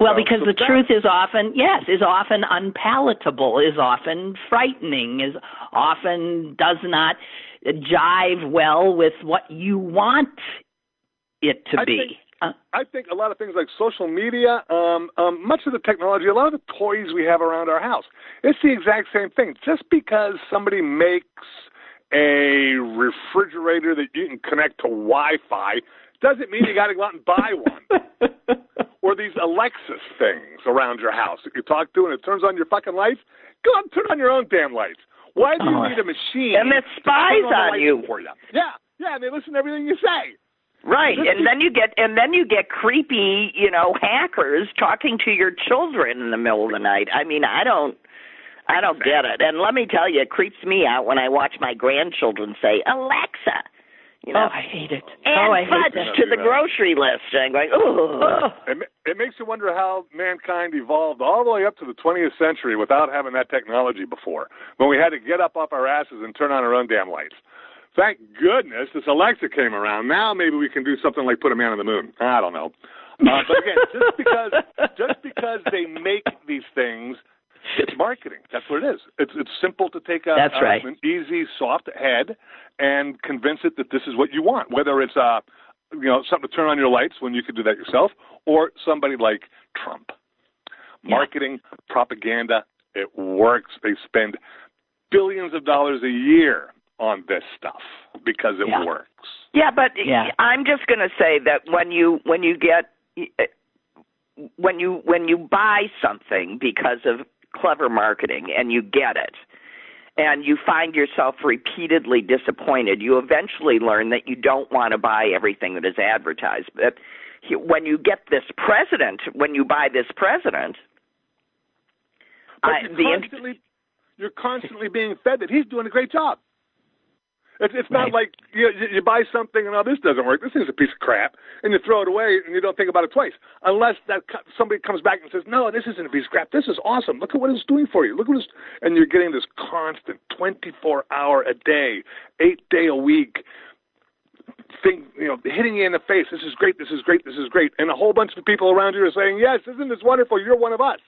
Well, because the truth is often, yes, is often unpalatable, is often frightening, is often does not jive well with what you want it to I be. think- Uh, I think a lot of things like social media, um, um, much of the technology, a lot of the toys we have around our house, it's the exact same thing. Just because somebody makes a refrigerator that you can connect to Wi-Fi doesn't mean you got to go out and buy one. or these Alexis things around your house that you talk to and it turns on your fucking lights. Go out and turn on your own damn lights. Why do you Oh. need a machine? And it to spies turn the on you. for you. Yeah, yeah, and they listen to everything you say. Right, This and is- then you get and then you get creepy, you know, hackers talking to your children in the middle of the night. I mean, I don't I don't get it. And let me tell you, it creeps me out when I watch my grandchildren say, Alexa. You know, oh, I hate it. And oh, I fudge hate to the grocery list. And I'm going, oh. It, it makes you wonder how mankind evolved all the way up to the 20th century without having that technology before, when we had to get up off our asses and turn on our own damn lights. Thank goodness this Alexa came around. Now maybe we can do something like put a man on the moon. I don't know. Uh, but again, just because just because they make these things, it's marketing. That's what it is. It's it's simple to take a, That's a, right. an easy, soft head and convince it that this is what you want. Whether it's uh, you know, something to turn on your lights when you could do that yourself, or somebody like Trump. Marketing, propaganda, it works. They spend billions of dollars a year on this stuff because it Yeah. works. Yeah, but Yeah. I'm just going to say that when you when you get when you when you buy something because of clever marketing and you get it and you find yourself repeatedly disappointed, you eventually learn that you don't want to buy everything that is advertised. But he- when you get this president, when you buy this president, But I- you're constantly you're constantly being fed that he's doing a great job. It's, it's not Right. like you, you buy something and oh this doesn't work. This thing's a piece of crap, and you throw it away and you don't think about it twice, unless that somebody comes back and says, no, this isn't a piece of crap. This is awesome. Look at what it's doing for you. Look what it's and you're getting this constant 24 hour a day, eight day a week thing, you know, hitting you in the face. This is great. This is great. This is great. And a whole bunch of people around you are saying, yes, isn't this wonderful? You're one of us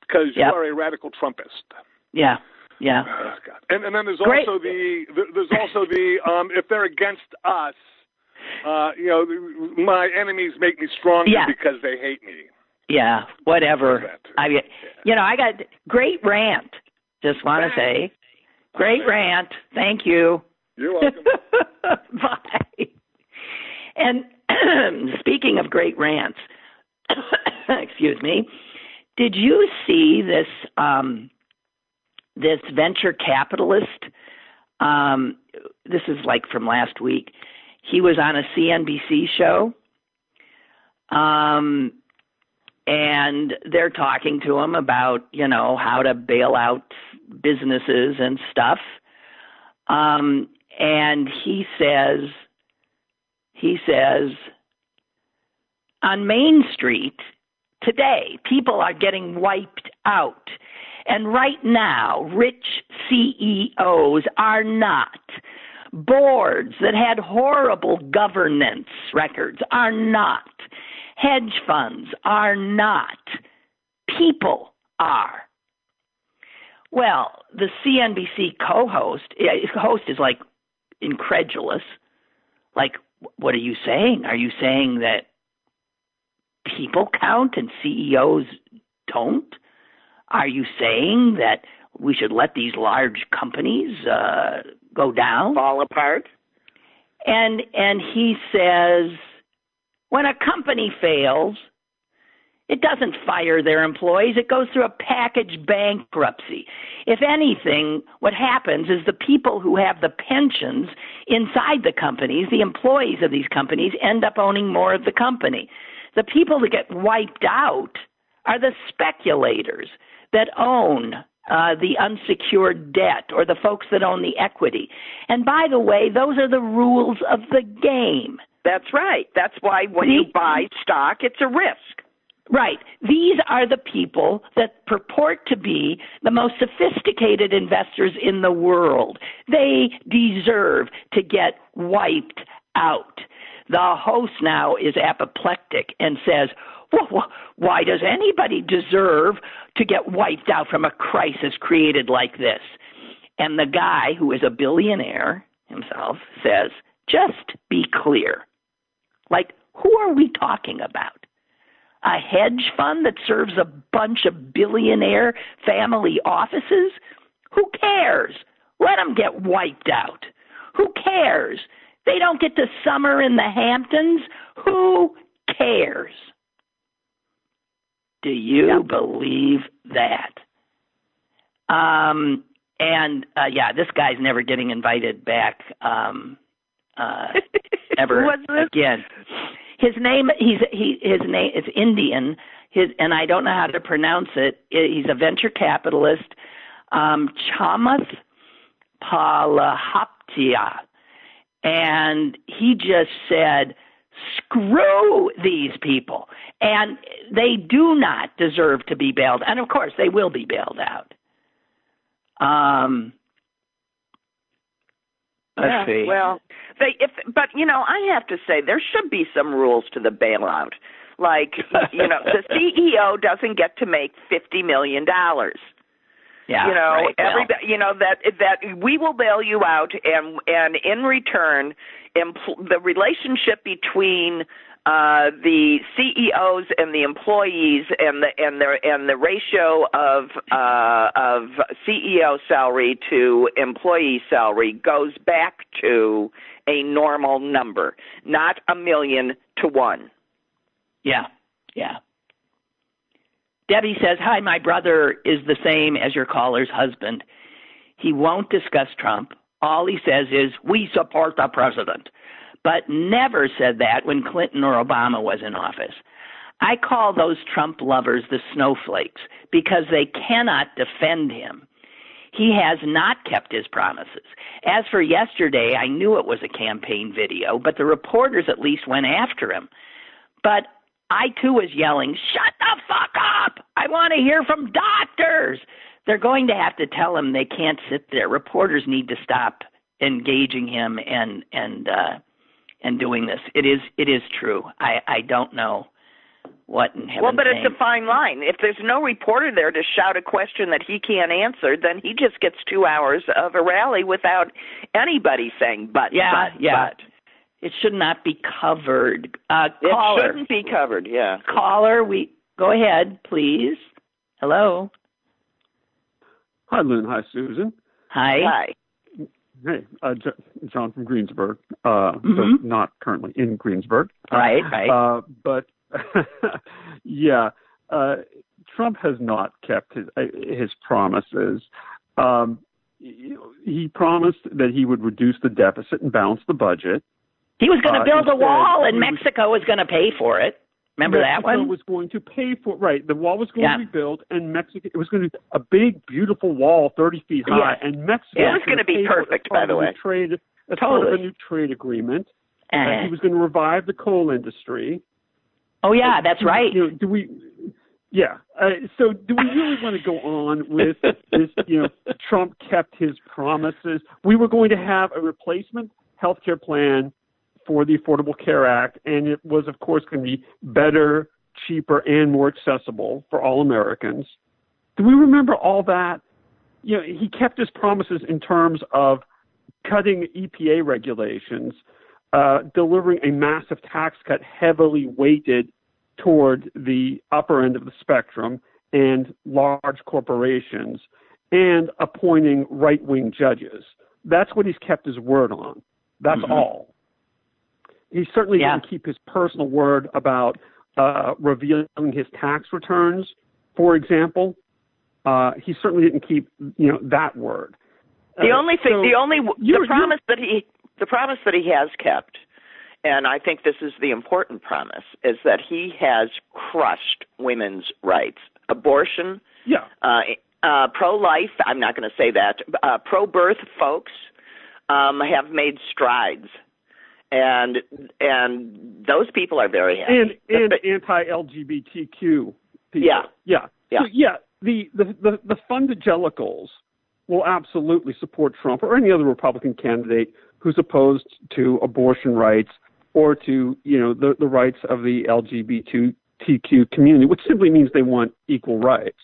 because Yep. you are a radical Trumpist. Yeah, yeah. Oh, And and then there's Great. also the there's also the um if they're against us, uh, you know, my enemies make me stronger Yeah. because they hate me. Yeah, whatever. I, you know, I got great rant. Just want to say, great rant. Thank you. You're welcome. Bye. And speaking of great rants, excuse me, did you see this um, this venture capitalist? Um, this is like from last week. He was on a CNBC show. Um, and they're talking to him about you know how to bail out businesses and stuff um and he says he says on main street today people are getting wiped out and right now rich CEOs are not. Boards that had horrible governance records are not. Hedge funds are not. People are. Well the cnbc co-host eh, host is like incredulous. Like what are you saying? Are you saying that people count and ceos don't are you saying that we should let these large companies uh go down? Fall apart. and and he says when a company fails it doesn't fire their employees it goes through a package bankruptcy. If anything what happens is the people who have the pensions inside the companies the employees of these companies end up owning more of the company. The people that get wiped out are the speculators that own uh, the unsecured debt or the folks that own the equity. And by the way, those are the rules of the game. That's right. That's why when you buy stock, it's a risk. Right. These are the people that purport to be the most sophisticated investors in the world. They deserve to get wiped out. The host now is apoplectic and says, well, why does anybody deserve to get wiped out from a crisis created like this? And the guy who is a billionaire himself says, just be clear. Like, who are we talking about? A hedge fund that serves a bunch of billionaire family offices? Who cares? Let them get wiped out. Who cares? They don't get to summer in the Hamptons. Who cares? Do you believe that? Um, and uh, yeah, this guy's never getting invited back um, uh, ever again. His name he's he his name is Indian. His and I don't know how to pronounce it. He's a venture capitalist. um, Chamath Palihapitiya, and he just said, "Screw these people," and they do not deserve to be bailed. And of course, they will be bailed out. Um, let's yeah, see. Well, they if but you know I have to say there should be some rules to the bailout. Like you know the CEO doesn't get to make fifty million dollars. Yeah, you know right, well, you know that that we will bail you out and and in return empl- the relationship between uh the CEOs and the employees and the and the and the ratio of uh of CEO salary to employee salary goes back to a normal number not a million to one Yeah, yeah. Debbie says, Hi, my brother is the same as your caller's husband. He won't discuss Trump. All he says is, We support the president, but never said that when Clinton or Obama was in office. I call those Trump lovers the snowflakes because they cannot defend him. He has not kept his promises. As for yesterday, I knew it was a campaign video, but the reporters at least went after him. But I too was yelling, Shut the fuck up! I want to hear from doctors! They're going to have to tell him they can't sit there. Reporters need to stop engaging him and and uh and doing this. It is it is true. I I don't know what in heaven's well but name. it's a fine line if there's no reporter there to shout a question that he can't answer then he just gets two hours of a rally without anybody saying but Yeah, but yeah. but it should not be covered. Uh it caller shouldn't be covered yeah caller, we go ahead, please. Hello. Hi, Lynn. Hi, Susan. Hi. Hi. Hey, uh, J- John from Greensburg. Uh, so Mhm. not currently in Greensburg. Right, right. Uh, but yeah, uh, Trump has not kept his uh, his promises. Um, he he promised that he would reduce the deficit and balance the budget. He was going to uh, build a wall and he was- Mexico was going to pay for it. Remember that one? Mexico was going to pay for right. The wall was going Yeah. to be built, and Mexico it was going to be a big, beautiful wall, thirty feet high, Yes. and Mexico It was going gonna be pay for it as perfect, by the way. Trade, as part of a new trade agreement. Uh, Uh, he was going to revive the coal industry. oh yeah, that's right. You know, do we? Yeah. Uh, so, do we really want to go on with this? You know, Trump kept his promises. We were going to have a replacement health care plan for the Affordable Care Act, and it was, of course, going to be better, cheaper, and more accessible for all Americans. Do we remember all that? You know, he kept his promises in terms of cutting EPA regulations, uh, delivering a massive tax cut heavily weighted toward the upper end of the spectrum and large corporations, and appointing right wing judges. That's what he's kept his word on. That's Mhm. all. He certainly Yeah. didn't keep his personal word about uh, revealing his tax returns, for example. Uh, he certainly didn't keep, you know, that word. The Uh, only thing, so the only the promise that he the promise that he has kept, and I think this is the important promise, is that he has crushed women's rights, abortion, Yeah. uh, uh, pro-life. I'm not going to say that. Uh, pro-birth folks um, have made strides, and and those people are very happy. and and anti-LGBTQ people. Yeah. yeah, Yeah. So, yeah. The, the the the fundagelicals will absolutely support Trump or any other Republican candidate who's opposed to abortion rights or to you know the the rights of the LGBTQ community, which simply means they want equal rights.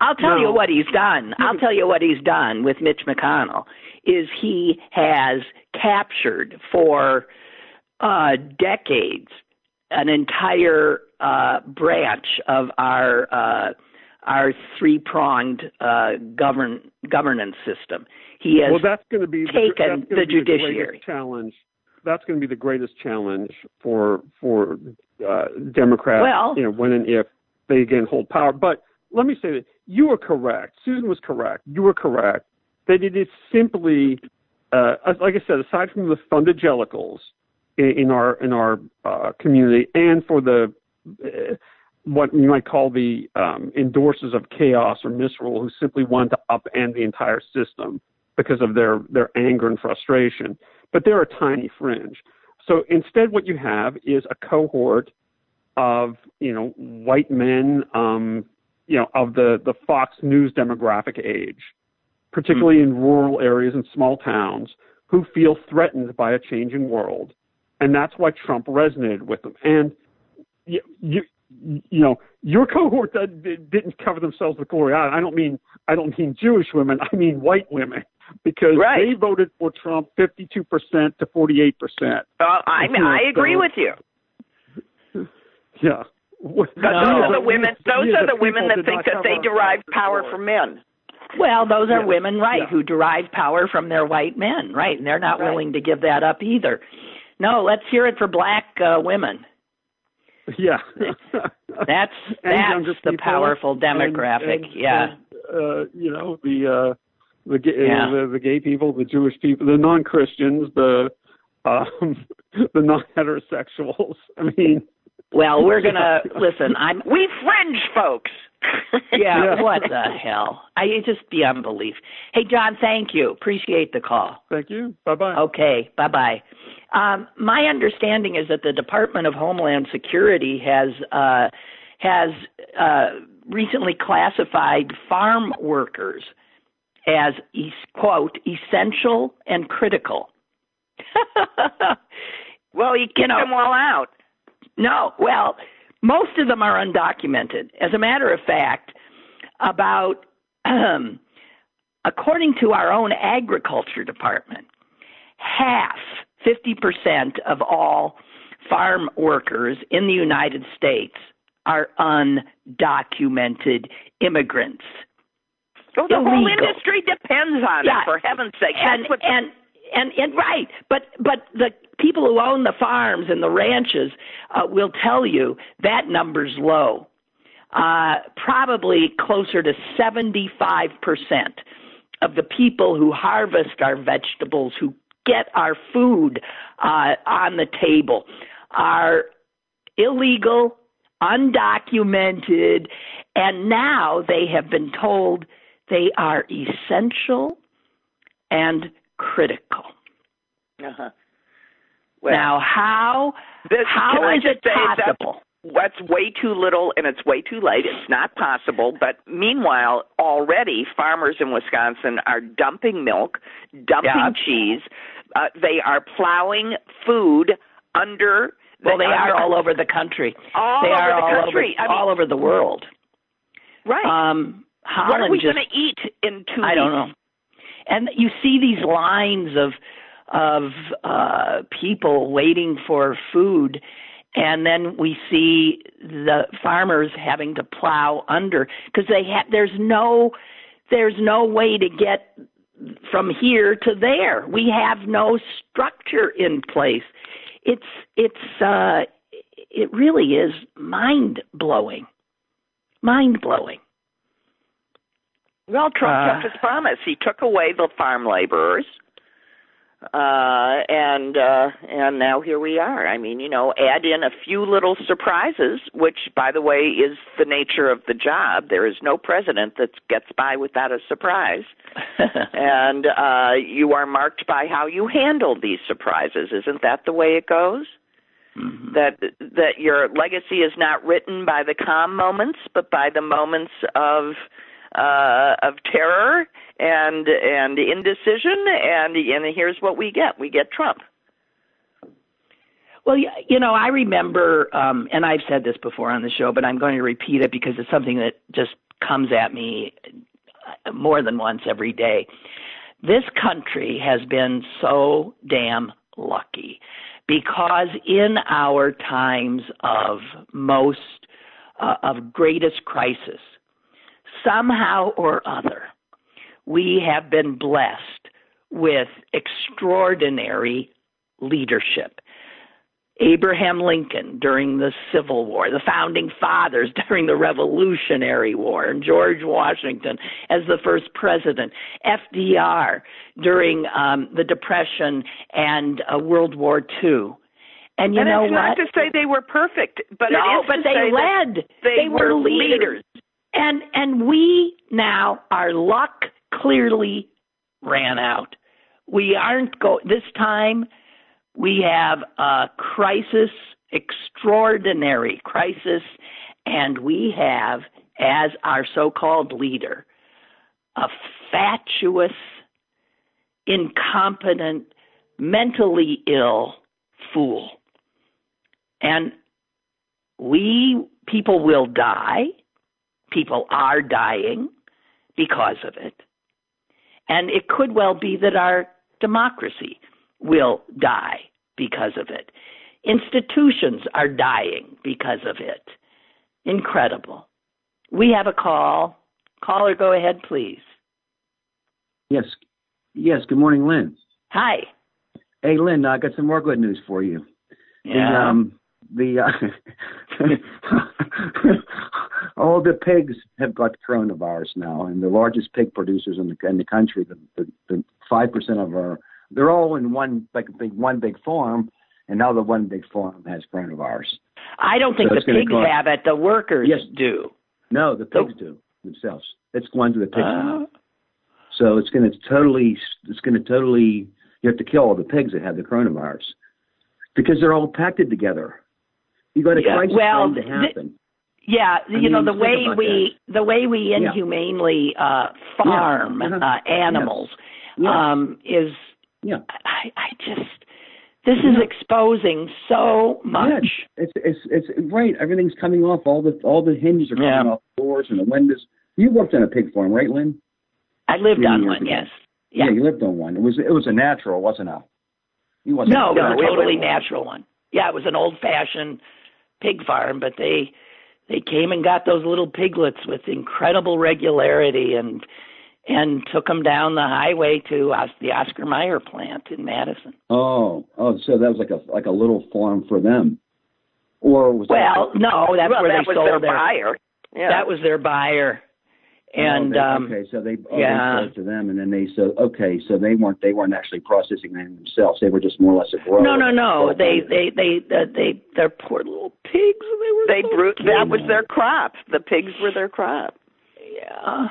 I'll tell No. you what he's done. I'll tell you what he's done with Mitch McConnell is he has captured for uh, decades an entire uh, branch of our uh, our three pronged uh, govern governance system. He has well, that's going to be the, taken the the judiciary. greatest challenge. That's going to be the greatest challenge for for uh, Democrats. Well- you know, when and if they again hold power. But let me say that you were correct. Susan was correct. You were correct that it is simply, uh, like I said, aside from the fundagelicals in, our in our uh, community, and for the uh, what you might call the um, endorsers of chaos or misrule who simply want to upend the entire system because of their, their anger and frustration. But they're a tiny fringe. So instead, what you have is a cohort of you know white men, um, you know, of the the Fox News demographic age, particularly mm-hmm. in rural areas and small towns, who feel threatened by a changing world, and that's why Trump resonated with them. And you, you, you know, your cohort didn't cover themselves with glory. I don't mean I don't mean Jewish women. I mean white women because right. they voted for Trump 52% to 48%. Uh, I mean, I agree so, with you. Yeah. No. Those are the women. Those are the women that think that they derive power from men. Well, those are yeah. women, right, yeah. who derive power from their white men, right, and they're not right. willing to give that up either. No, let's hear it for black uh, women. Yeah, that's that's the powerful demographic. And, and, yeah, and, uh, you know the uh, the, yeah. the the gay people, the Jewish people, the non Christians, the um, the non heterosexuals. I mean, well, we're gonna listen. I'm we fringe folks. yeah, what the hell? I just beyond belief. Hey, John, thank you. Appreciate the call. Thank you. Bye bye. Okay, bye bye. Um, my understanding is that the Department of Homeland Security has uh, has uh, recently classified farm workers as quote essential and critical. well, he kicked you know, them all out. No, well, most of them are undocumented. As a matter of fact, about um, according to our own agriculture department, half, 50% of all farm workers in the United States are undocumented immigrants. Well, the Illegal. whole industry depends on yeah. it, for heaven's sake. And, and, and, and right, but but the people who own the farms and the ranches uh, will tell you that number's low. Uh, probably closer to 75% of the people who harvest our vegetables, who get our food uh, on the table, are illegal, undocumented, and now they have been told they are essential and critical. Uh-huh. Well, now, how this, how is it possible? That's, way too little and it's way too late. It's not possible. But meanwhile, already farmers in Wisconsin are dumping milk, dumping yeah. cheese. Uh, they are plowing food under. Well, they are all over the country. All they over are the all country. Over, I mean, all over the world. Right. Um, Holland what are we going to eat in two I don't know. And you see these lines of of uh, people waiting for food, and then we see the farmers having to plow under because they have. There's no there's no way to get from here to there. We have no structure in place. It's it's uh, it really is mind blowing, mind blowing. Well, Trump uh, kept his promise. He took away the farm laborers, uh, and uh, and now here we are. I mean, you know, add in a few little surprises, which, by the way, is the nature of the job. There is no president that gets by without a surprise, and uh, you are marked by how you handle these surprises. Isn't that the way it goes? Mm-hmm. That that your legacy is not written by the calm moments, but by the moments of uh, of terror and and indecision, and and here's what we get: we get Trump. Well, you know, I remember, um, and I've said this before on the show, but I'm going to repeat it because it's something that just comes at me more than once every day. This country has been so damn lucky because in our times of most uh, of greatest crisis, somehow or other, we have been blessed with extraordinary leadership. Abraham Lincoln during the Civil War, the founding fathers during the Revolutionary War, and George Washington as the first president, FDR during um, the Depression and uh, World War II. And you and know it's what? not to say they were perfect, but no, but they led. They, were leaders. And and we now our luck clearly ran out. We aren't go this time we have a crisis, extraordinary crisis, and we have as our so-called leader a fatuous, incompetent, mentally ill fool. And we people will die. People are dying because of it. And it could well be that our democracy will die because of it. Institutions are dying because of it. Incredible. We have a call. Caller, go ahead, please. Yes. Yes. Good morning, Lynn. Hi. Hey, Lynn, I got some more good news for you. Yeah. The, um, the uh, all the pigs have got coronavirus now, and the largest pig producers in the in the country, the the five percent of our, they're all in one like big one big farm, and now the one big farm has coronavirus. I don't think So the pigs cost- have it. The workers Yes. do. No, the pigs do themselves. It's going to the pigs. Uh, So it's going to totally, it's going to totally, you have to kill all the pigs that have the coronavirus because they're all packed together. You got a Yeah, crisis well, to th- happen. Yeah, I you know the way we the way we inhumanely uh, farm Yeah. uh, animals Yeah. um, is Yeah. I, I just this is exposing so much. Yeah, it's it's it's right. Everything's coming off. All the all the hinges are coming Yeah. off the doors and the windows. You worked on a pig farm, right, Lynn? I lived Many on one, ago. yes. Yeah. you lived on one. It was it was a natural, wasn't it? You wasn't. No, it was a totally natural one. Yeah, it was an old fashioned pig farm, but they they came and got those little piglets with incredible regularity and and took them down the highway to Os- the Oscar Mayer plant in Madison. Oh, oh, so that was like a like a little farm for them, or was Well, that, no, that's well, where that they was sold their their buyer. Yeah. that was their buyer. Oh, And they- um okay, so they oh, yeah. they sold to them, and then they so okay, so they weren't they weren't actually processing them themselves. They were just more or less a grower. no, no, no. They they they they, they they're poor little pigs. They were they so grew. cute. That was their crop. The pigs were their crop. yeah.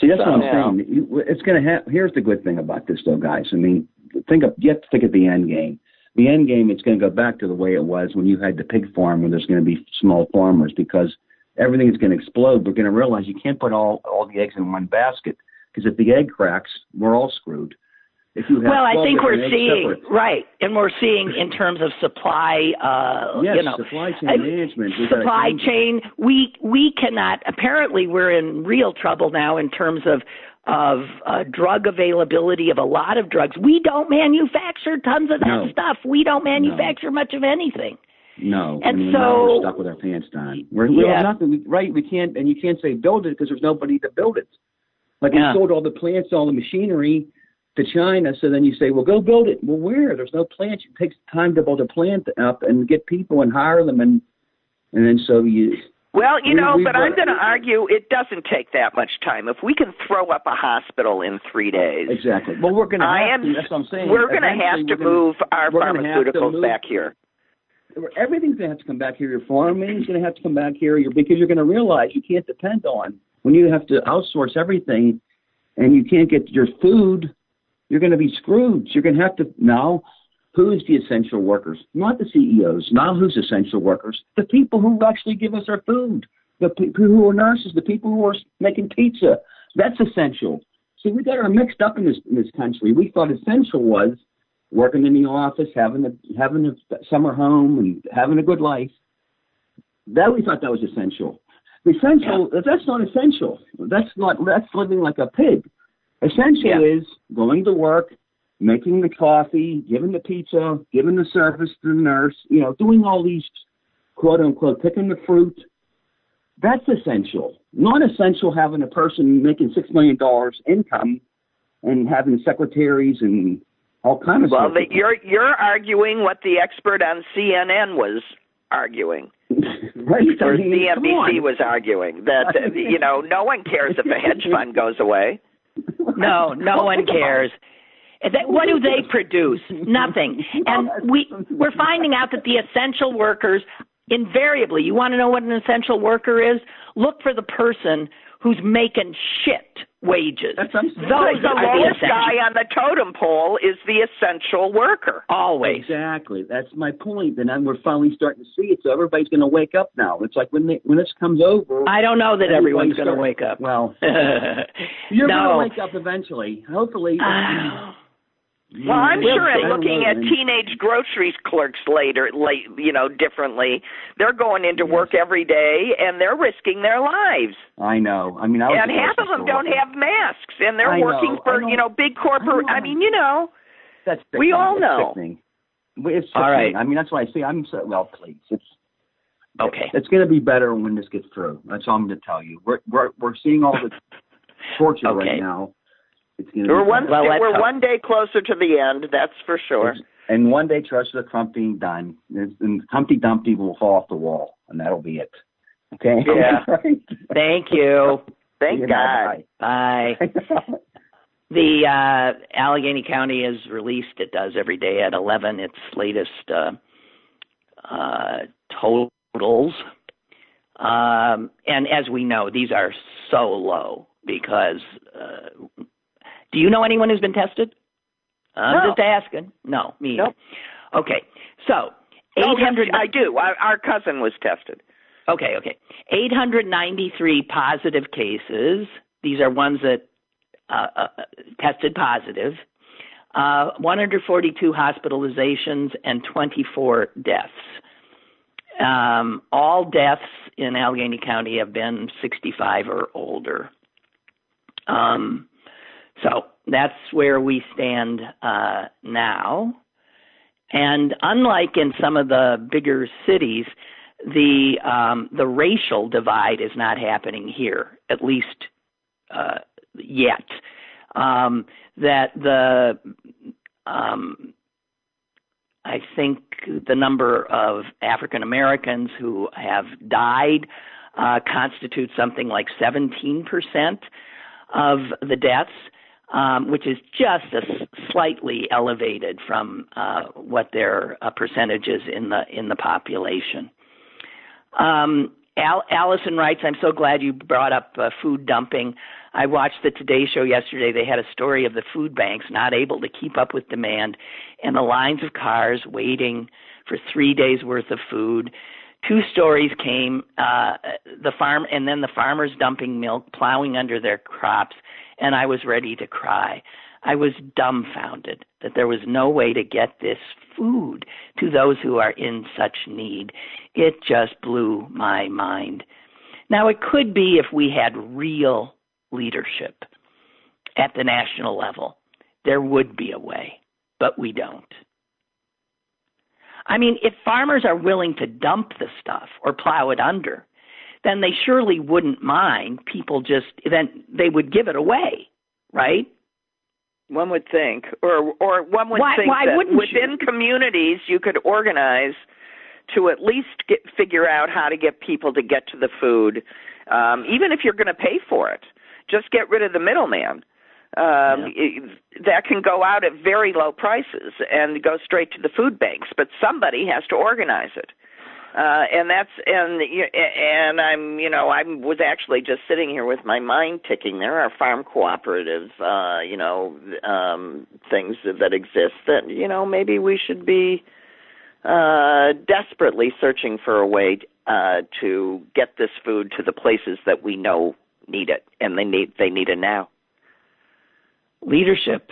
See, that's what I'm Yeah. saying. You- It's going to happen. Here's the good thing about this, though, guys. I mean, think of you have to think of the end game. The end game, it's going to go back to the way it was when you had the pig farm, where there's going to be small farmers, because everything is going to explode. We're going to realize you can't put all all the eggs in one basket, because if the egg cracks, we're all screwed. If you have Well, I think we're seeing separate- right, and we're seeing in terms of supply. Uh, yes, you know, supply chain I- management. supply chain. We we cannot. Apparently, we're in real trouble now in terms of of uh, drug availability of a lot of drugs. We don't manufacture tons of that No. stuff. We don't manufacture much of anything. No, And I mean, now we're so- stuck with our pants down. We're, we're Yeah. nothing. We, right? We can't, and you can't say build it because there's nobody to build it. Like Yeah. we sold all the plants, all the machinery to China. So then you say, well, go build it. Well, where? There's no plant. It takes time to build a plant up and get people and hire them, and and then so you. Well, you We- know, but I'm going to argue it doesn't take that much time. If we can throw up a hospital in three days, Exactly. Well, we're going to. I am. To, that's what I'm saying. We're going to have to move our we're gonna have to pharmaceuticals back here. everything's going to have to come back here. Your farming's going to have to come back here You're, because you're going to realize you can't depend on when you have to outsource everything and you can't get your food. You're going to be screwed. You're going to have to now. Who's the essential workers? Not the CEOs. Not who's essential workers. The people who actually give us our food. The people who are nurses. The people who are making pizza. That's essential. See, we got our mixed up in this in this country. We thought essential was working in the office, having a having a summer home, and having a good life. That we thought that was essential. Essential that's not essential. That's not that's living like a pig. Essential Yeah. is going to work, making the coffee, giving the pizza, giving the service to the nurse, you know, doing all these quote unquote picking the fruit. That's essential. Not essential having a person making six million dollars income and having secretaries and all kind of Well, stuff. the, you're you're arguing what the expert on CNN was arguing, right? or CNBC was arguing that you know no one cares if a hedge fund goes away. No, no oh one cares. That, what do they produce? Nothing. And we we're finding out that the essential workers invariably, you want to know what an essential worker is? Look for the person who's making shit wages. Those Those the are the lowest essential. guy on the totem pole is the essential worker. Always. Exactly. That's my point. And then we're finally starting to see it. So everybody's going to wake up now. It's like when they, when this comes over. I don't know that everyone's going to wake up. Well, you're no. going to wake up eventually. Hopefully. Well, I'm We'll sure see. I'm looking at teenage grocery clerks later, late, you know, differently. They're going into work every day and they're risking their lives. I know. I mean, I was And half of them don't have masks and they're I working I for, you know, big corporate. I, know. mean, you know, That's we sickening. all It's know. sickening. It's All right. I mean, that's why I say I'm so well. Please, it's Okay. it's going to be better when this gets through. That's all I'm going to tell you. We're we're we're seeing all the torture Okay. right now. It's going to we're be one. Well, let's we're hope. one day closer to the end. That's for sure. And one day, trust the Trump being done, and Humpty Dumpty will fall off the wall, and that'll be it. Okay. Yeah. Right? Thank you. Thank You know, God. Bye. bye. The uh, Allegheny County has released, it does every day at 11, its latest uh, uh, totals. Um, and as we know, these are so low because uh, do you know anyone who's been tested? I'm No. just asking. No, me. Nope. Okay, so Oh, yes, 800. I do. Our, our cousin was tested. Okay, okay. 893 positive cases. These are ones that uh, uh, tested positive. Uh, 142 hospitalizations and 24 deaths. Um, all deaths in Allegheny County have been 65 or older. Um, so that's where we stand uh, now. And unlike in some of the bigger cities, the um, the racial divide is not happening here, at least uh, yet. Um, that the um, I think the number of African Americans who have died uh, constitutes something like 17 percent of the deaths, um, which is just a slightly elevated from uh, what their uh, percentage is in the in the population. Um, Al- Allison writes, I'm so glad you brought up uh, food dumping. I watched the Today Show yesterday. They had a story of the food banks not able to keep up with demand and the lines of cars waiting for three days worth of food. Two stories came uh, the farm and then the farmers dumping milk, plowing under their crops, and I was ready to cry. I was dumbfounded that there was no way to get this food to those who are in such need. It just blew my mind. Now, it could be if we had real leadership at the national level, there would be a way, but we don't. I mean, if farmers are willing to dump the stuff or plow it under, then they surely wouldn't mind people just, then they would give it away, right? One would think, or or one would Why- think why that within communities you could organize to at least get, figure out how to get people to get to the food, um, even if you're going to pay for it. Just get rid of the middleman. Um, it, that can go out at very low prices and go straight to the food banks, but somebody has to organize it. Uh, and that's and and I'm you know I was actually just sitting here with my mind ticking. There are farm cooperative uh, you know um, things that exist that you know maybe we should be uh, desperately searching for a way uh, to get this food to the places that we know need it, and they need they need it now. Leadership.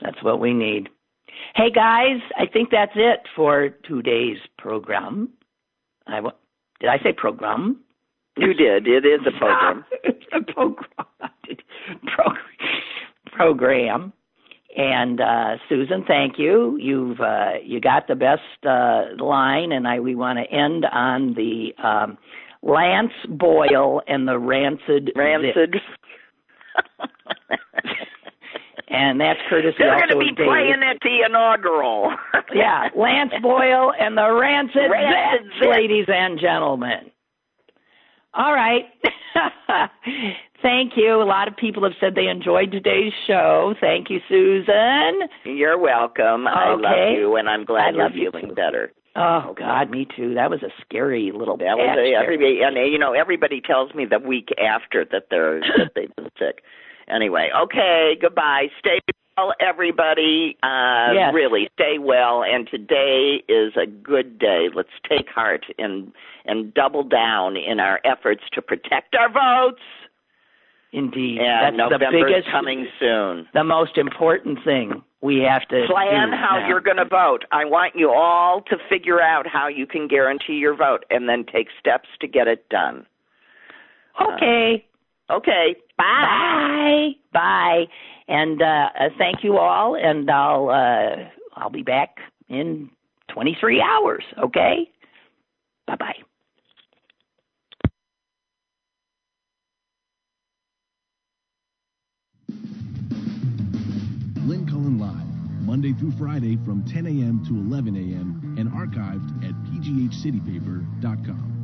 That's what we need. Hey guys, I think that's it for today's program. I did I say program? You did. It is a program. it's a program. Pro- program. And uh, Susan, thank you. You've uh, you got the best uh, line, and I we want to end on the um, Lance Boyle and the rancid Rancid. and that's courtesy They're going to be playing at the inaugural. Yeah, Lance Boyle and the Rancid, Rancid Zits, Zits. ladies and gentlemen. All right. Thank you. A lot of people have said they enjoyed today's show. Thank you, Susan. You're welcome. I love you, and I'm glad I you're you feeling too. better. Oh God, me too. That was a scary little. That was a, everybody, and you know, everybody tells me the week after that they're that they've been sick. Anyway, okay, goodbye. Stay well, everybody. Uh, Yes. Really, stay well. And today is a good day. Let's take heart and and double down in our efforts to protect our votes. Indeed, And that's the November's biggest, coming soon. the most important thing we have to Plan how now. you're going to vote. I want you all to figure out how you can guarantee your vote, and then take steps to get it done. Okay. Okay. Bye. Bye. And uh, uh, thank you all. And I'll uh, I'll be back in 23 hours. Okay. Bye bye. Lynn Cullen Live, Monday through Friday from 10 a.m. to 11 a.m. and archived at pghcitypaper.com.